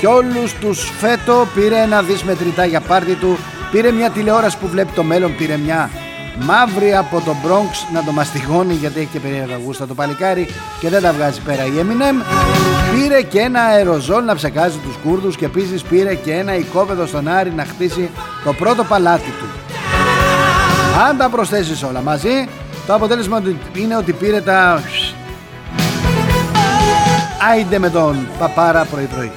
Και όλους τους φέτο, πήρε ένα δις μετρητά για πάρτι του, πήρε μια τηλεόραση που βλέπει το μέλλον, πήρε μια μαύρη από το Bronx να το μαστιγώνει γιατί έχει και περίεργα γούστα το παλικάρι και δεν τα βγάζει πέρα η Eminem. Πήρε και ένα αεροζόλ να ψεκάζει τους Κούρδους και επίσης πήρε και ένα οικόπεδο στον Άρη να χτίσει το πρώτο παλάτι του. Αν τα προσθέσεις όλα μαζί το αποτέλεσμα είναι ότι πήρε τα άιντε με τον παπάρα πρωί πρωί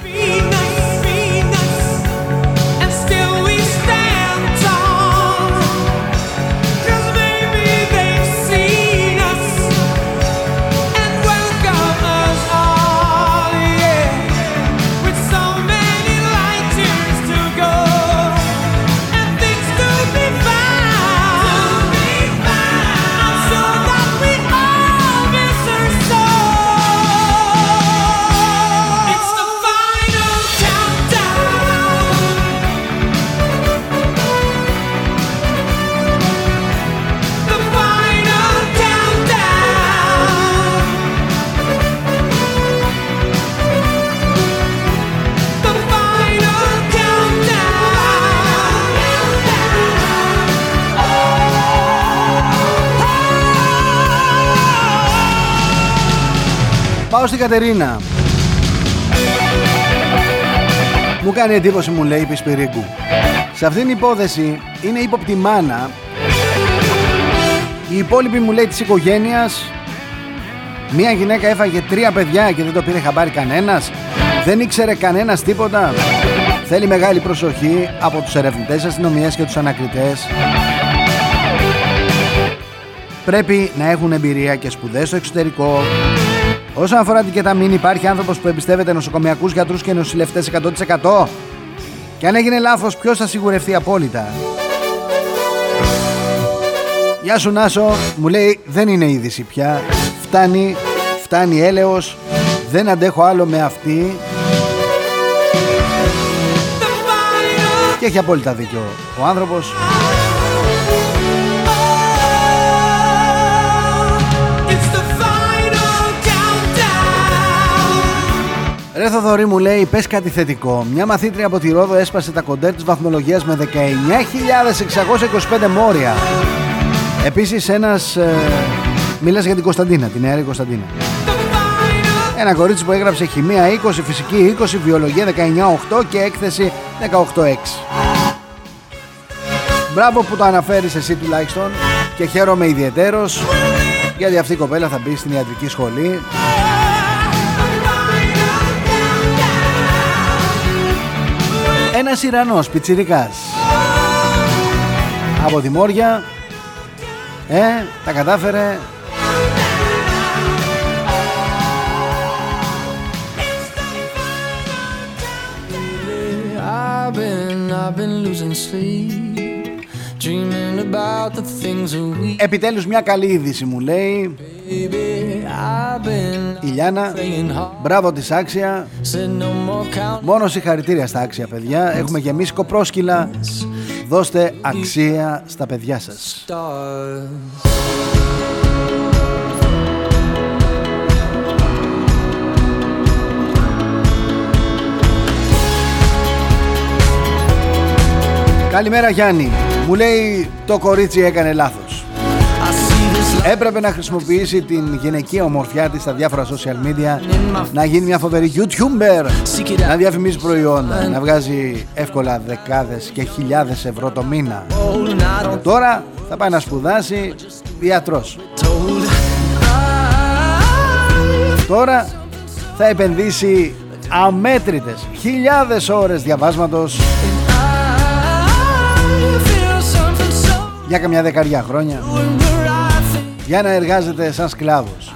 Κατερίνα. Μου κάνει εντύπωση μου λέει Πισπυρίγκου. Σε αυτήν την υπόθεση είναι ύποπτη μάνα. Η υπόλοιπη μου λέει της οικογένειας Μία γυναίκα έφαγε τρία παιδιά και δεν το πήρε χαμπάρι κανένας Δεν ήξερε κανένας τίποτα Θέλει μεγάλη προσοχή από τους ερευνητές αστυνομίας και τους ανακριτές Πρέπει να έχουν εμπειρία και σπουδές στο εξωτερικό Όσον αφορά την κεταμίνη, υπάρχει άνθρωπος που εμπιστεύεται νοσοκομιακούς γιατρούς και νοσηλευτές 100%. Και αν έγινε λάθος, ποιος θα σιγουρευτεί απόλυτα; Γεια σου Νάσο, μου λέει δεν είναι είδηση πια. Φτάνει, φτάνει έλεος, δεν αντέχω άλλο με αυτή. Και έχει απόλυτα δίκιο ο άνθρωπος. Ρε Θοδωρή μου λέει πες κάτι θετικό. Μια μαθήτρια από τη Ρόδο έσπασε τα κοντέρ της βαθμολογίας με 19.625 μόρια. Επίσης ένας ε, Μιλάς για την Κωνσταντίνα, την νεαρή Κωνσταντίνα. Ένα κορίτσι που έγραψε χημεία 20, φυσική 20, βιολογία 19-8 και έκθεση 18-6 Μπράβο που το αναφέρεις εσύ τουλάχιστον και χαίρομαι ιδιαιτέρως γιατί αυτή η κοπέλα θα μπει στην ιατρική σχολή Ένας Ιρανός πιτσιρικάς. Από τη Μόρια Ε, τα κατάφερε. I've been, I've been losing sleep Επιτέλους μια καλή είδηση μου λέει. Η Λιάνα Μπράβο της Άξια Μόνο συγχαρητήρια στα Άξια παιδιά. Έχουμε γεμίσει κοπρόσκυλα. Δώστε αξία στα παιδιά σας. Καλημέρα Γιάννη. Μου λέει το κορίτσι έκανε λάθος Έπρεπε να χρησιμοποιήσει την γυναικεία ομορφιά της στα διάφορα social media Να γίνει μια φοβερή YouTuber Να διαφημίζει προϊόντα Να βγάζει εύκολα δεκάδες και χιλιάδες ευρώ το μήνα. Τώρα θα πάει να σπουδάσει ιατρός. Τώρα θα επενδύσει αμέτρητες χιλιάδες ώρες διαβάσματος για καμιά δεκαριά χρόνια για να εργάζεται σαν σκλάβος.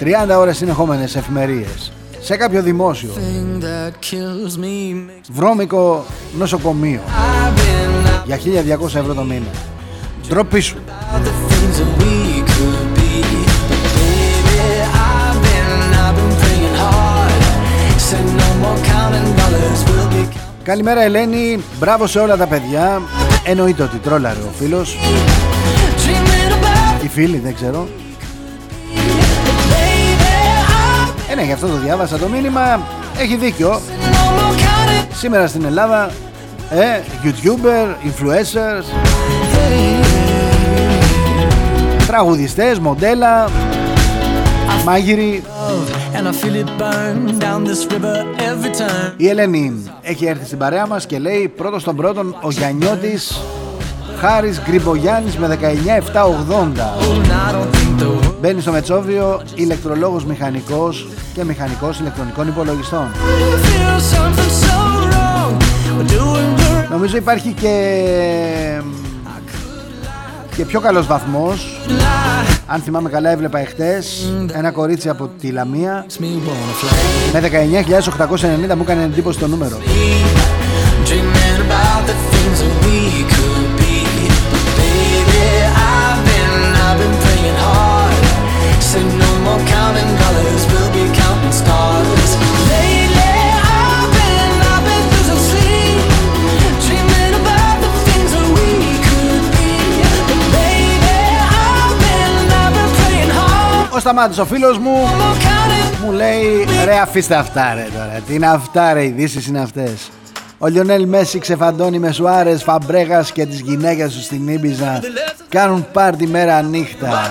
30 ώρες συνεχόμενες εφημερίες. Σε κάποιο δημόσιο. Βρώμικο νοσοκομείο. Για 1200 ευρώ το μήνα. Ντροπή σου. Καλημέρα Ελένη, μπράβο σε όλα τα παιδιά. Εννοείται ότι τρόλαρε ο φίλος. Η φίλοι, δεν ξέρω. Ε, ναι, γι' αυτό το διάβασα το μήνυμα. Έχει δίκιο. Σήμερα στην Ελλάδα, ε, YouTuber, influencers, τραγουδιστές, μοντέλα, μάγειροι. Η Ελένη έχει έρθει στην παρέα μας και λέει πρώτος τον πρώτον ο Γιαννιώτης Χάρης Γκριμπογιάννης με 19-7-80 Μπαίνει στο Μετσόβιο ηλεκτρολόγος μηχανικός και μηχανικός ηλεκτρονικών υπολογιστών. Νομίζω υπάρχει και και πιο καλός βαθμός. Αν θυμάμαι καλά έβλεπα εχθές ένα κορίτσι από τη Λαμία. Με 19.890 μου έκανε εντύπωση το νούμερο Ο Σταμάτης ο φίλος μου μου λέει ρε αφήστε αυτά ρε τώρα. Τι είναι αυτά ρε ειδήσεις είναι αυτές Ο Λιονέλ Μέση ξεφαντώνει με Σουάρες Φαμπρέγας και τις γυναίκες του στην Ήμπιζα. Κάνουν πάρτι μέρα νύχτα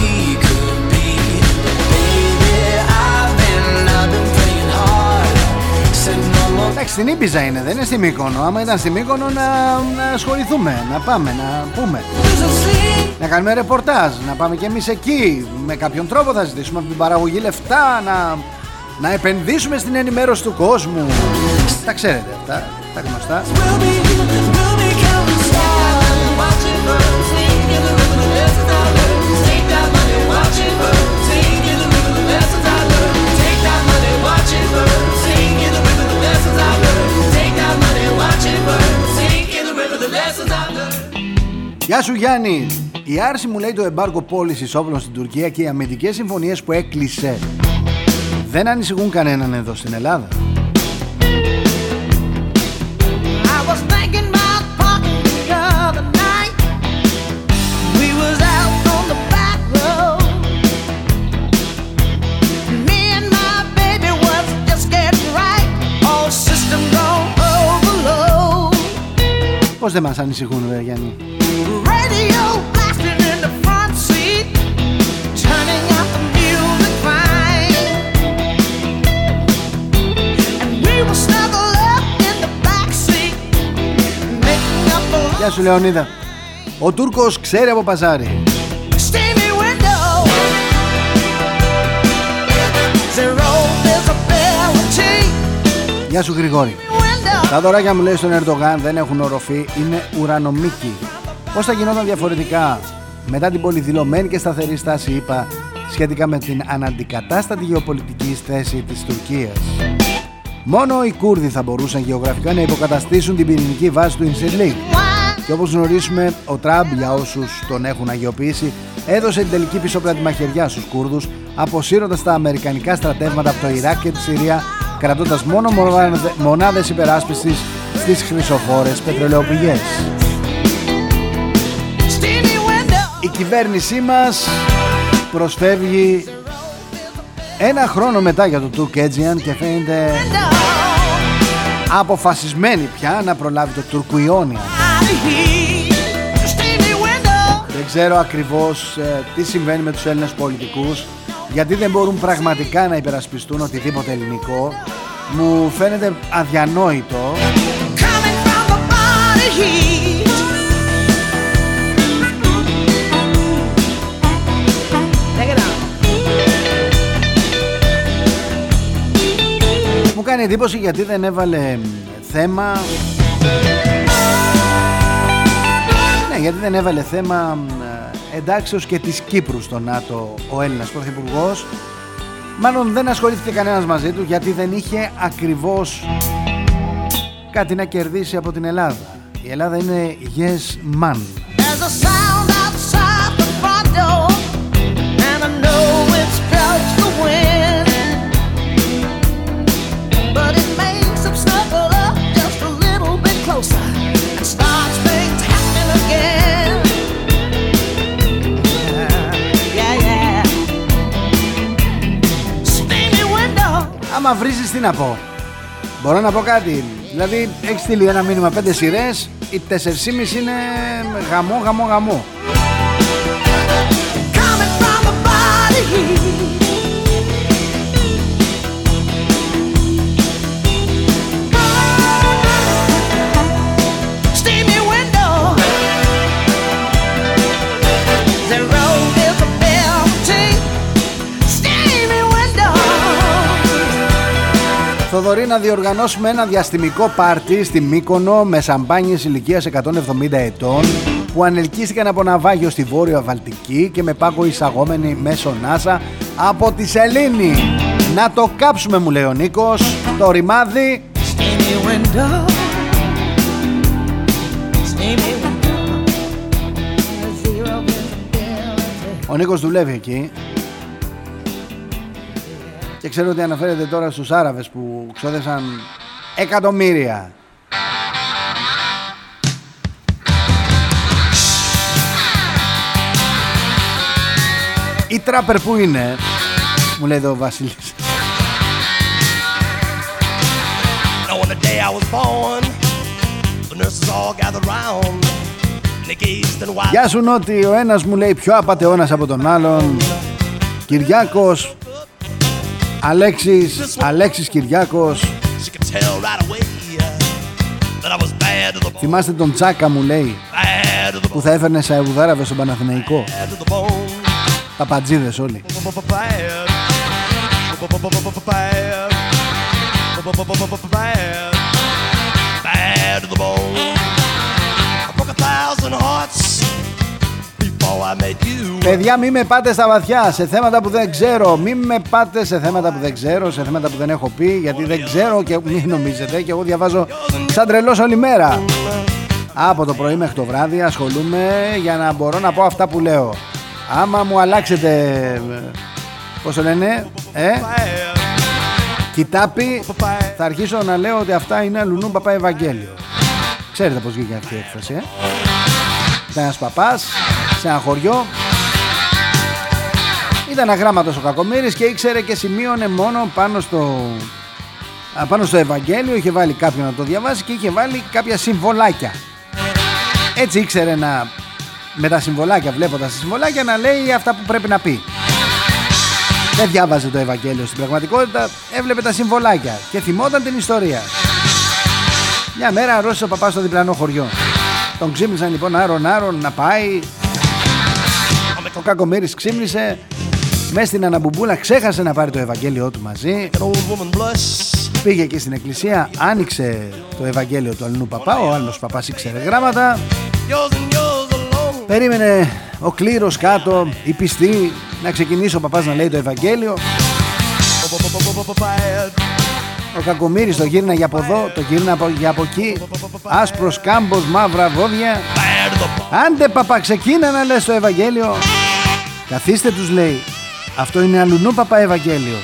Εντάξει, στην Ήπιζα είναι, δεν είναι στη Μύκονο. Άμα ήταν στη Μύκονο να, να ασχοληθούμε, να πάμε, να πούμε. Να κάνουμε ρεπορτάζ, να πάμε και εμείς εκεί. Με κάποιον τρόπο θα ζητήσουμε από την παραγωγή λεφτά, να, να επενδύσουμε στην ενημέρωση του κόσμου. Τα ξέρετε αυτά τα γνωστά. Γεια σου Γιάννη! Η άρση μου λέει το εμπάργκο πώληση όπλων στην Τουρκία και οι αμυντικές συμφωνίες που έκλεισε δεν ανησυχούν κανέναν εδώ στην Ελλάδα. Πώς δεν μας ανησυχούν ρε Γιάννη; Γεια σου Λεωνίδα. Ο Τούρκος ξέρει από παζάρι. Γεια σου Γρηγόρη τα δωράκια μου λέει στον Ερντογάν δεν έχουν οροφή, είναι ουρανομίκη. Πώς θα γινόταν διαφορετικά; Μετά την πολυδηλωμένη και σταθερή στάση είπα σχετικά με την αναντικατάστατη γεωπολιτική θέση της Τουρκίας. Μόνο οι Κούρδοι θα μπορούσαν γεωγραφικά να υποκαταστήσουν την πυρηνική βάση του Ινσερλίκ. Και όπως γνωρίζουμε, ο Τραμπ για όσους τον έχουν αγιοποιήσει έδωσε την τελική πισωπλάτη μαχαιριά στους Κούρδους αποσύροντας τα αμερικανικά στρατεύματα από το Ιράκ και τη Συρία κρατώντας μόνο μονάδες υπεράσπισης στις χρυσοφόρες πετρελαιοπηγές. Η κυβέρνησή μας προσφεύγει ένα χρόνο μετά για το Τουρκέτζιαν και φαίνεται αποφασισμένη πια να προλάβει το Τουρκουιόνια. Δεν ξέρω ακριβώς ε, τι συμβαίνει με τους Έλληνες πολιτικούς γιατί δεν μπορούν πραγματικά να υπερασπιστούν οτιδήποτε ελληνικό μου φαίνεται αδιανόητο. Μου κάνει εντύπωση γιατί δεν έβαλε θέμα. Ναι γιατί δεν έβαλε θέμα εντάξεως και της Κύπρου στο ΝΑΤΟ ο Έλληνας Πρωθυπουργός Μάλλον δεν ασχολήθηκε κανένας μαζί του γιατί δεν είχε ακριβώς κάτι να κερδίσει από την Ελλάδα. Η Ελλάδα είναι yes man. Άμα βρίζεις τι να πω. Μπορώ να πω κάτι. Δηλαδή έχεις στείλει ένα μήνυμα πέντε σειρές Οι 4,5 είναι γαμό γαμό γαμό Θοδωρή να διοργανώσουμε ένα διαστημικό πάρτι στη Μύκονο με σαμπάνιες ηλικίας 170 ετών που ανελκύστηκαν από ναυάγιο στη Βόρεια Βαλτική και με πάγο εισαγόμενη μέσω NASA από τη Σελήνη. Να το κάψουμε μου λέει ο Νίκος, το ρημάδι. Ο Νίκος δουλεύει εκεί και ξέρω ότι αναφέρεται τώρα στους Άραβες που ξόδεσαν εκατομμύρια. Η τράπερ που είναι, μου λέει εδώ ο Βασίλης. Γεια σου Νότι, ο ένας μου λέει πιο απατεώνας από τον άλλον Κυριάκος Αλέξης, Αλέξης Κυριάκος Θυμάστε τον Τσάκα μου λέει Που θα έφερνε σε Αιγουδάραβε στον Παναθηναϊκό Παπατζίδες όλοι Bad to the bone I broke a thousand hearts Παιδιά μη με πάτε στα βαθιά. Σε θέματα που δεν ξέρω Μη με πάτε σε θέματα που δεν ξέρω Σε θέματα που δεν έχω πει Γιατί δεν ξέρω και μην νομίζετε Και εγώ διαβάζω σαν τρελός όλη μέρα. Από το πρωί μέχρι το βράδυ ασχολούμαι Για να μπορώ να πω αυτά που λέω. Άμα μου αλλάξετε Πώς το λένε ε; Κοιτάπη Θα αρχίσω να λέω ότι αυτά είναι αλουνού παπά Ευαγγέλιο. Ξέρετε πως βγήκε αυτή η έκφραση ε; Ήταν ένας παπάς σε ένα χωριό. Ήταν αγράμματος ο Κακομύρης και ήξερε και σημείωνε μόνο πάνω στο, πάνω στο Ευαγγέλιο. Είχε βάλει κάποιον να το διαβάσει και είχε βάλει κάποια συμβολάκια. Έτσι ήξερε να με τα συμβολάκια βλέποντας τα συμβολάκια να λέει αυτά που πρέπει να πει. Δεν διάβαζε το Ευαγγέλιο στην πραγματικότητα έβλεπε τα συμβολάκια και θυμόταν την ιστορία. Μια μέρα ρώτησε ο παπάς στο διπλανό χωριό. Τον ξύπνησαν λοιπόν άρον άρον να πάει ο Κακομύρης ξύμνησε μέσα στην αναμπουμπούλα ξέχασε να πάρει το Ευαγγέλιο του μαζί. Πήγε εκεί στην εκκλησία Άνοιξε το Ευαγγέλιο του Αλληνού Παπά Ο άλλος παπάς ήξερε γράμματα. Περίμενε ο κλήρος κάτω Η πιστή να ξεκινήσει ο παπάς να λέει το Ευαγγέλιο. Ο Κακομύρης το γύρνα για από εδώ, το γύρνα για από εκεί. Άσπρος κάμπος, μαύρα βόδια. Άντε παπα ξεκίνα να λες το Ευαγγέλιο Καθίστε τους λέει. Αυτό είναι αλουνού παπα Ευαγγέλιο.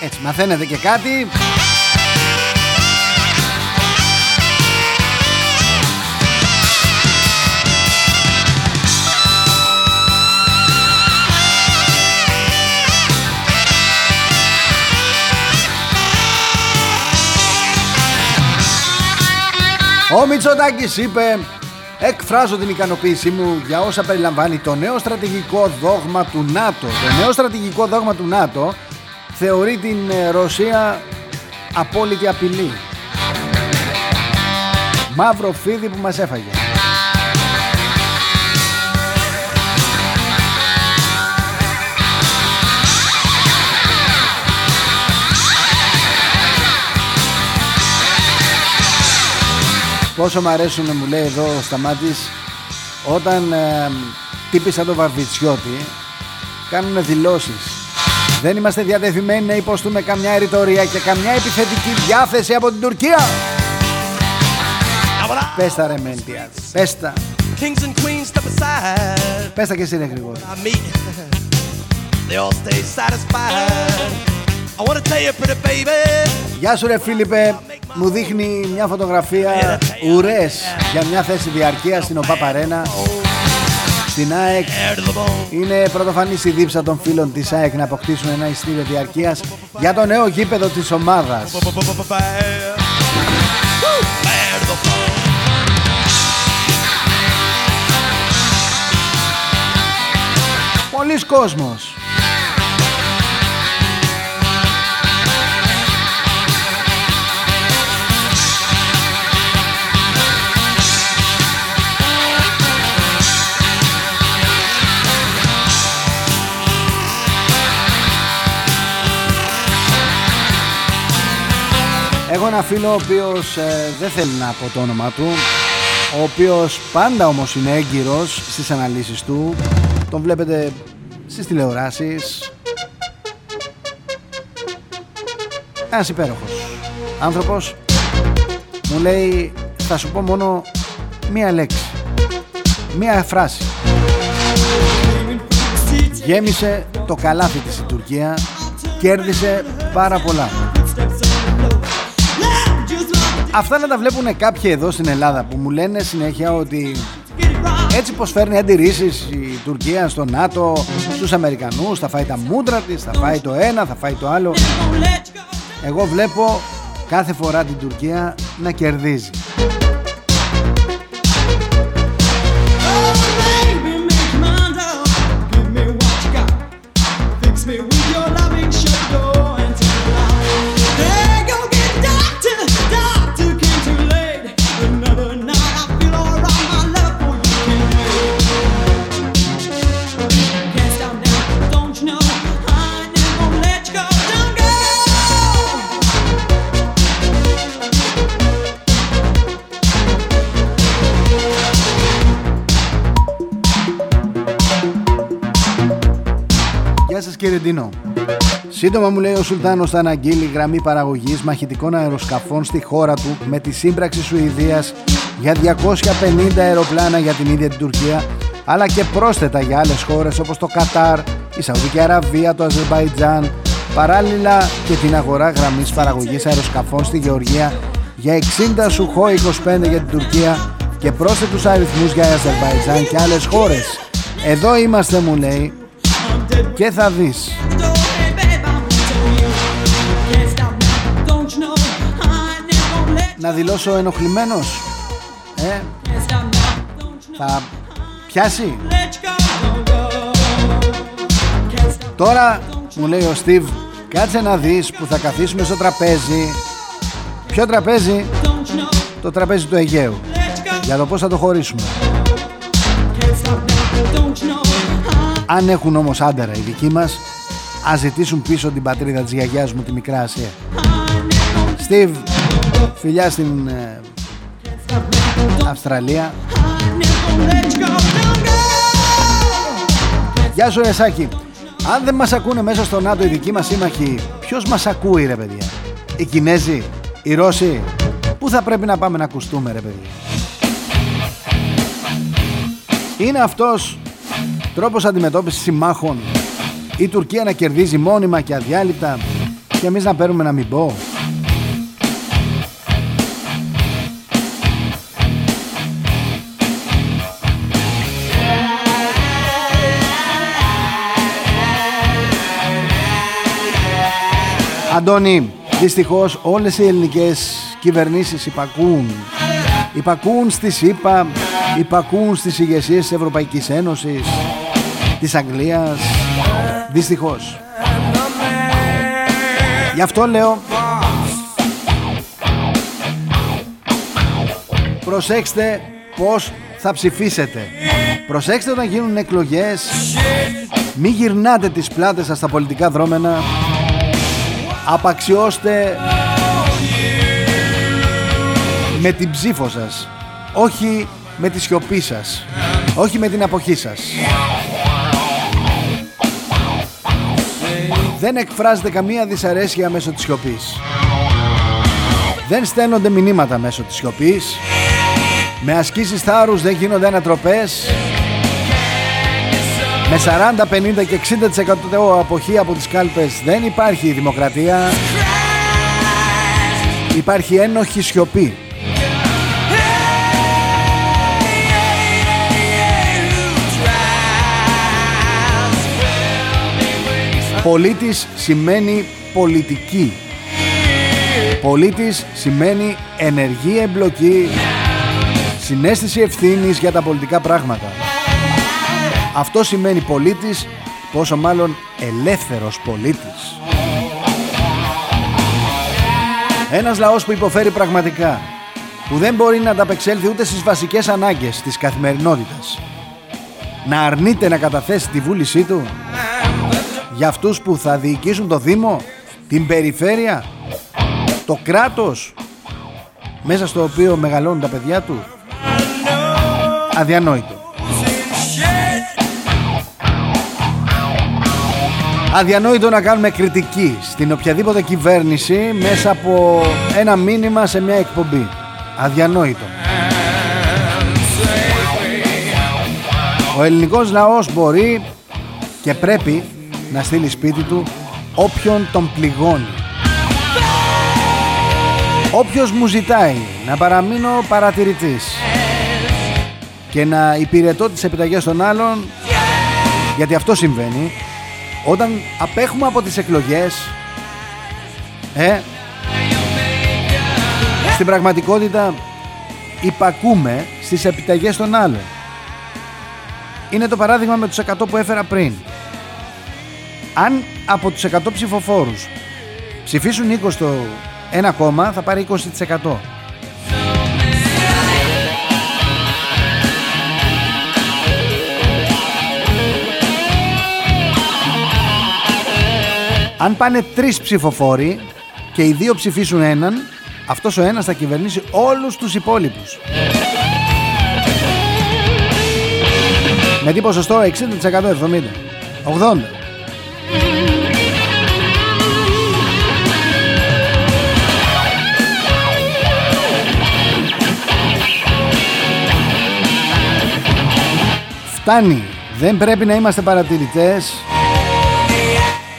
Έτσι μαθαίνετε και κάτι Ο Μητσοτάκης είπε Εκφράζω την ικανοποίησή μου για όσα περιλαμβάνει το νέο στρατηγικό δόγμα του ΝΑΤΟ. Το νέο στρατηγικό δόγμα του ΝΑΤΟ θεωρεί την ε, Ρωσία απόλυτη απειλή. Μαύρο φίδι που μας έφαγε. Πόσο μου αρέσουν μου λέει εδώ ο Σταμάτης όταν ε, τύποι σαν τον Βαρβιτσιώτη κάνουν δηλώσεις. Δεν είμαστε διατεθειμένοι να υποστούμε καμιά ρητορία και καμιά επιθετική διάθεση από την Τουρκία. Πες τα ρε Μέλτια, πες τα. Πες τα και εσύ ρε Γρηγόρη. Γεια σου ρε Φίλιππε, μου δείχνει μια φωτογραφία ουρές για μια θέση διαρκείας στην ΟΠΑ Παρένα στην ΑΕΚ είναι πρωτοφανής η δίψα των φίλων της ΑΕΚ να αποκτήσουν ένα ειστήριο διαρκείας για το νέο γήπεδο της ομάδας. Πολλοί κόσμος. Ένα φίλο ο οποίος ε, δεν θέλει να πω το όνομα του ο οποίος πάντα όμως είναι έγκυρος στις αναλύσεις του. Τον βλέπετε στις τηλεοράσεις. Ένας υπέροχος άνθρωπος. Μου λέει θα σου πω μόνο μία λέξη μία φράση. Γέμισε το καλάθι της η Τουρκία κέρδισε πάρα πολλά Αυτά να τα βλέπουν κάποιοι εδώ στην Ελλάδα που μου λένε συνέχεια ότι έτσι πως φέρνει αντιρρήσεις η Τουρκία στο ΝΑΤΟ, στους Αμερικανούς, θα φάει τα μούτρα της, θα φάει το ένα, θα φάει το άλλο. Εγώ βλέπω κάθε φορά την Τουρκία να κερδίζει. Σύντομα μου λέει ο Σουλτάνος θα αναγγείλει γραμμή παραγωγής μαχητικών αεροσκαφών στη χώρα του με τη σύμπραξη Σουηδίας για 250 αεροπλάνα για την ίδια την Τουρκία αλλά και πρόσθετα για άλλες χώρες όπως το Κατάρ, η Σαουδική Αραβία, το Αζερβαϊτζάν παράλληλα και την αγορά γραμμής παραγωγής αεροσκαφών στη Γεωργία για 60 Σουχό 25 για την Τουρκία και πρόσθετους αριθμούς για Αζερβαϊτζάν και άλλες χώρες. Εδώ είμαστε μου λέει και θα δεις. Να δηλώσω ενοχλημένος. Ε Θα πιάσει. Τώρα μου λέει ο Στίβ Κάτσε να δεις που θα καθίσουμε στο τραπέζι. Ποιο τραπέζι; Το τραπέζι του Αιγαίου. Για το πως θα το χωρίσουμε. Αν έχουν όμως άντερα οι δικοί μας Ας ζητήσουν πίσω την πατρίδα της γιαγιάς μου τη Μικρά Ασία. Στίβ Φιλιά στην ε, Αυστραλία. Γεια σου Ρεσάκη. Αν δεν μας ακούνε μέσα στο ΝΑΤΟ οι δικοί μας σύμμαχοι Ποιος μας ακούει ρε παιδιά; Οι Κινέζοι, οι Ρώσοι; Πού θα πρέπει να πάμε να ακουστούμε ρε παιδιά; Είναι αυτός τρόπος αντιμετώπισης συμμάχων. Η Τουρκία να κερδίζει μόνιμα και αδιάλειπτα και εμείς να παίρνουμε να μην πω. Αντώνη, δυστυχώς όλες οι ελληνικές κυβερνήσεις υπακούν. Υπακούν στη ΣΥΠΑ, υπακούν στις ηγεσίες της Ευρωπαϊκής Ένωσης της Αγγλίας. Δυστυχώς. Γι' αυτό λέω προσέξτε πως θα ψηφίσετε. Προσέξτε όταν γίνουν εκλογές μη γυρνάτε τις πλάτες σας στα πολιτικά δρόμενα απαξιώστε με την ψήφο σας. Όχι με τη σιωπή σας. Όχι με την αποχή σας. Δεν εκφράζεται καμία δυσαρέσκεια μέσω της σιωπής. Δεν στέλνονται μηνύματα μέσω της σιωπής. Με ασκήσεις θάρρους δεν γίνονται ανατροπές με 40, 50 και 60% αποχή από τις κάλπες δεν υπάρχει δημοκρατία. Υπάρχει ένοχη σιωπή. Πολίτης σημαίνει πολιτική. Πολίτης σημαίνει ενεργή εμπλοκή Συνέστηση ευθύνης για τα πολιτικά πράγματα Αυτό σημαίνει πολίτης Πόσο μάλλον ελεύθερος πολίτης. Ένας λαός που υποφέρει πραγματικά Που δεν μπορεί να ανταπεξέλθει ούτε στις βασικές ανάγκες της καθημερινότητας. Να αρνείται να καταθέσει τη βούλησή του. Για αυτούς που θα διοικήσουν το Δήμο Την περιφέρεια Το κράτος Μέσα στο οποίο μεγαλώνουν τα παιδιά του. Αδιανόητο Αδιανόητο να κάνουμε κριτική στην οποιαδήποτε κυβέρνηση μέσα από ένα μήνυμα σε μια εκπομπή. Αδιανόητο. Ο ελληνικός λαός μπορεί και πρέπει να στείλει σπίτι του όποιον τον πληγώνει. Όποιος μου ζητάει να παραμείνω παρατηρητής και να υπηρετώ τις επιταγές των άλλων γιατί αυτό συμβαίνει όταν απέχουμε από τις εκλογές ε, στην πραγματικότητα υπακούμε στις επιταγές των άλλων. Είναι το παράδειγμα με τους 100 που έφερα πριν. Αν από τους 100 ψηφοφόρους ψηφίσουν 20 το ένα κόμμα θα πάρει 20% Αν πάνε τρεις ψηφοφόροι και οι δύο ψηφίσουν έναν, αυτός ο ένας θα κυβερνήσει όλους τους υπόλοιπους. Με τι ποσοστό; 60% 70%. 80%. Φτάνει. Δεν πρέπει να είμαστε παρατηρητές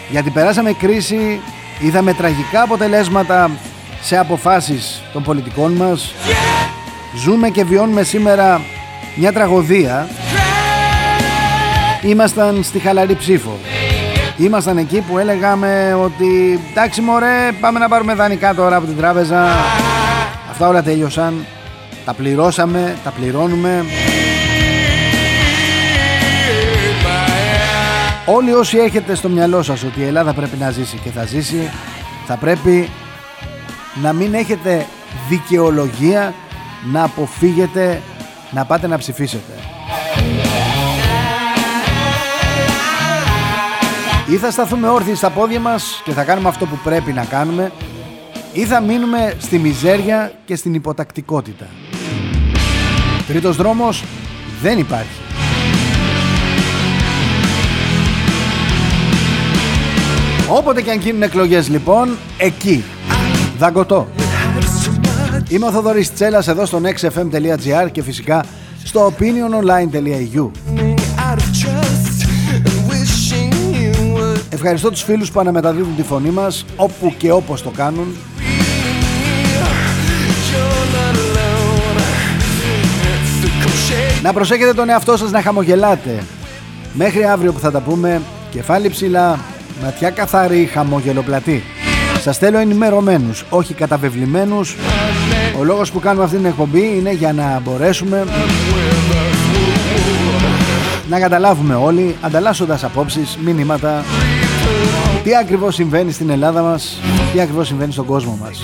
γιατί περάσαμε κρίση, είδαμε τραγικά αποτελέσματα σε αποφάσεις των πολιτικών μας. Ζούμε και βιώνουμε σήμερα μια τραγωδία. Ήμασταν στη χαλαρή ψήφο. Ήμασταν εκεί που έλεγαμε ότι εντάξει μωρέ πάμε να πάρουμε δανεικά τώρα από την τράπεζα αυτά όλα τέλειωσαν. Τα πληρώσαμε, τα πληρώνουμε Όλοι όσοι έχετε στο μυαλό σας ότι η Ελλάδα πρέπει να ζήσει και θα ζήσει θα πρέπει να μην έχετε δικαιολογία να αποφύγετε να πάτε να ψηφίσετε. Ή θα σταθούμε όρθιοι στα πόδια μας και θα κάνουμε αυτό που πρέπει να κάνουμε ή θα μείνουμε στη μιζέρια και στην υποτακτικότητα. Τρίτος δρόμος δεν υπάρχει. Όποτε και αν γίνουν εκλογές λοιπόν, εκεί. Δαγκωτό. Είμαι ο Θοδωρής Τσέλας εδώ στο nextfm.gr και φυσικά στο opiniononline.eu Ευχαριστώ τους φίλους που αναμεταδίδουν τη φωνή μας όπου και όπως το κάνουν Να προσέχετε τον εαυτό σας να χαμογελάτε Μέχρι αύριο που θα τα πούμε Κεφάλι ψηλά Ματιά καθαρή, χαμογελοπλατή. Σας θέλω ενημερωμένους, όχι καταβεβλημένους. Ο λόγος που κάνουμε αυτή την εκπομπή είναι για να μπορέσουμε να καταλάβουμε όλοι, ανταλλάσσοντας απόψεις, μηνύματα, τι ακριβώς συμβαίνει στην Ελλάδα μας, τι ακριβώς συμβαίνει στον κόσμο μας.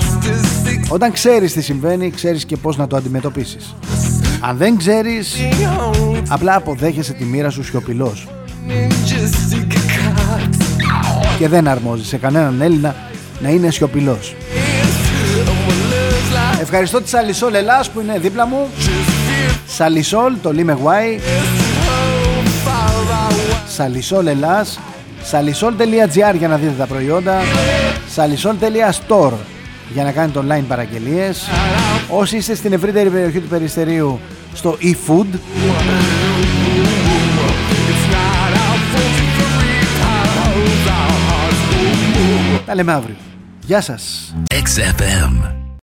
Όταν ξέρεις τι συμβαίνει, ξέρεις και πώς να το αντιμετωπίσεις. Αν δεν ξέρεις, απλά αποδέχεσαι τη μοίρα σου σιωπηλός και δεν αρμόζει σε κανέναν Έλληνα να είναι σιωπηλός. Ευχαριστώ τη Αλισό Λελάς που είναι δίπλα μου Σαλισόλ, το Lime Y. Σαλισόλ Ελλάς. Σαλισόλ.gr για να δείτε τα προϊόντα. Σαλισόλ.store για να κάνετε online παραγγελίες. Όσοι είστε στην ευρύτερη περιοχή του Περιστερίου στο eFood. Τα λέμε αύριο. Γεια σας. XFM.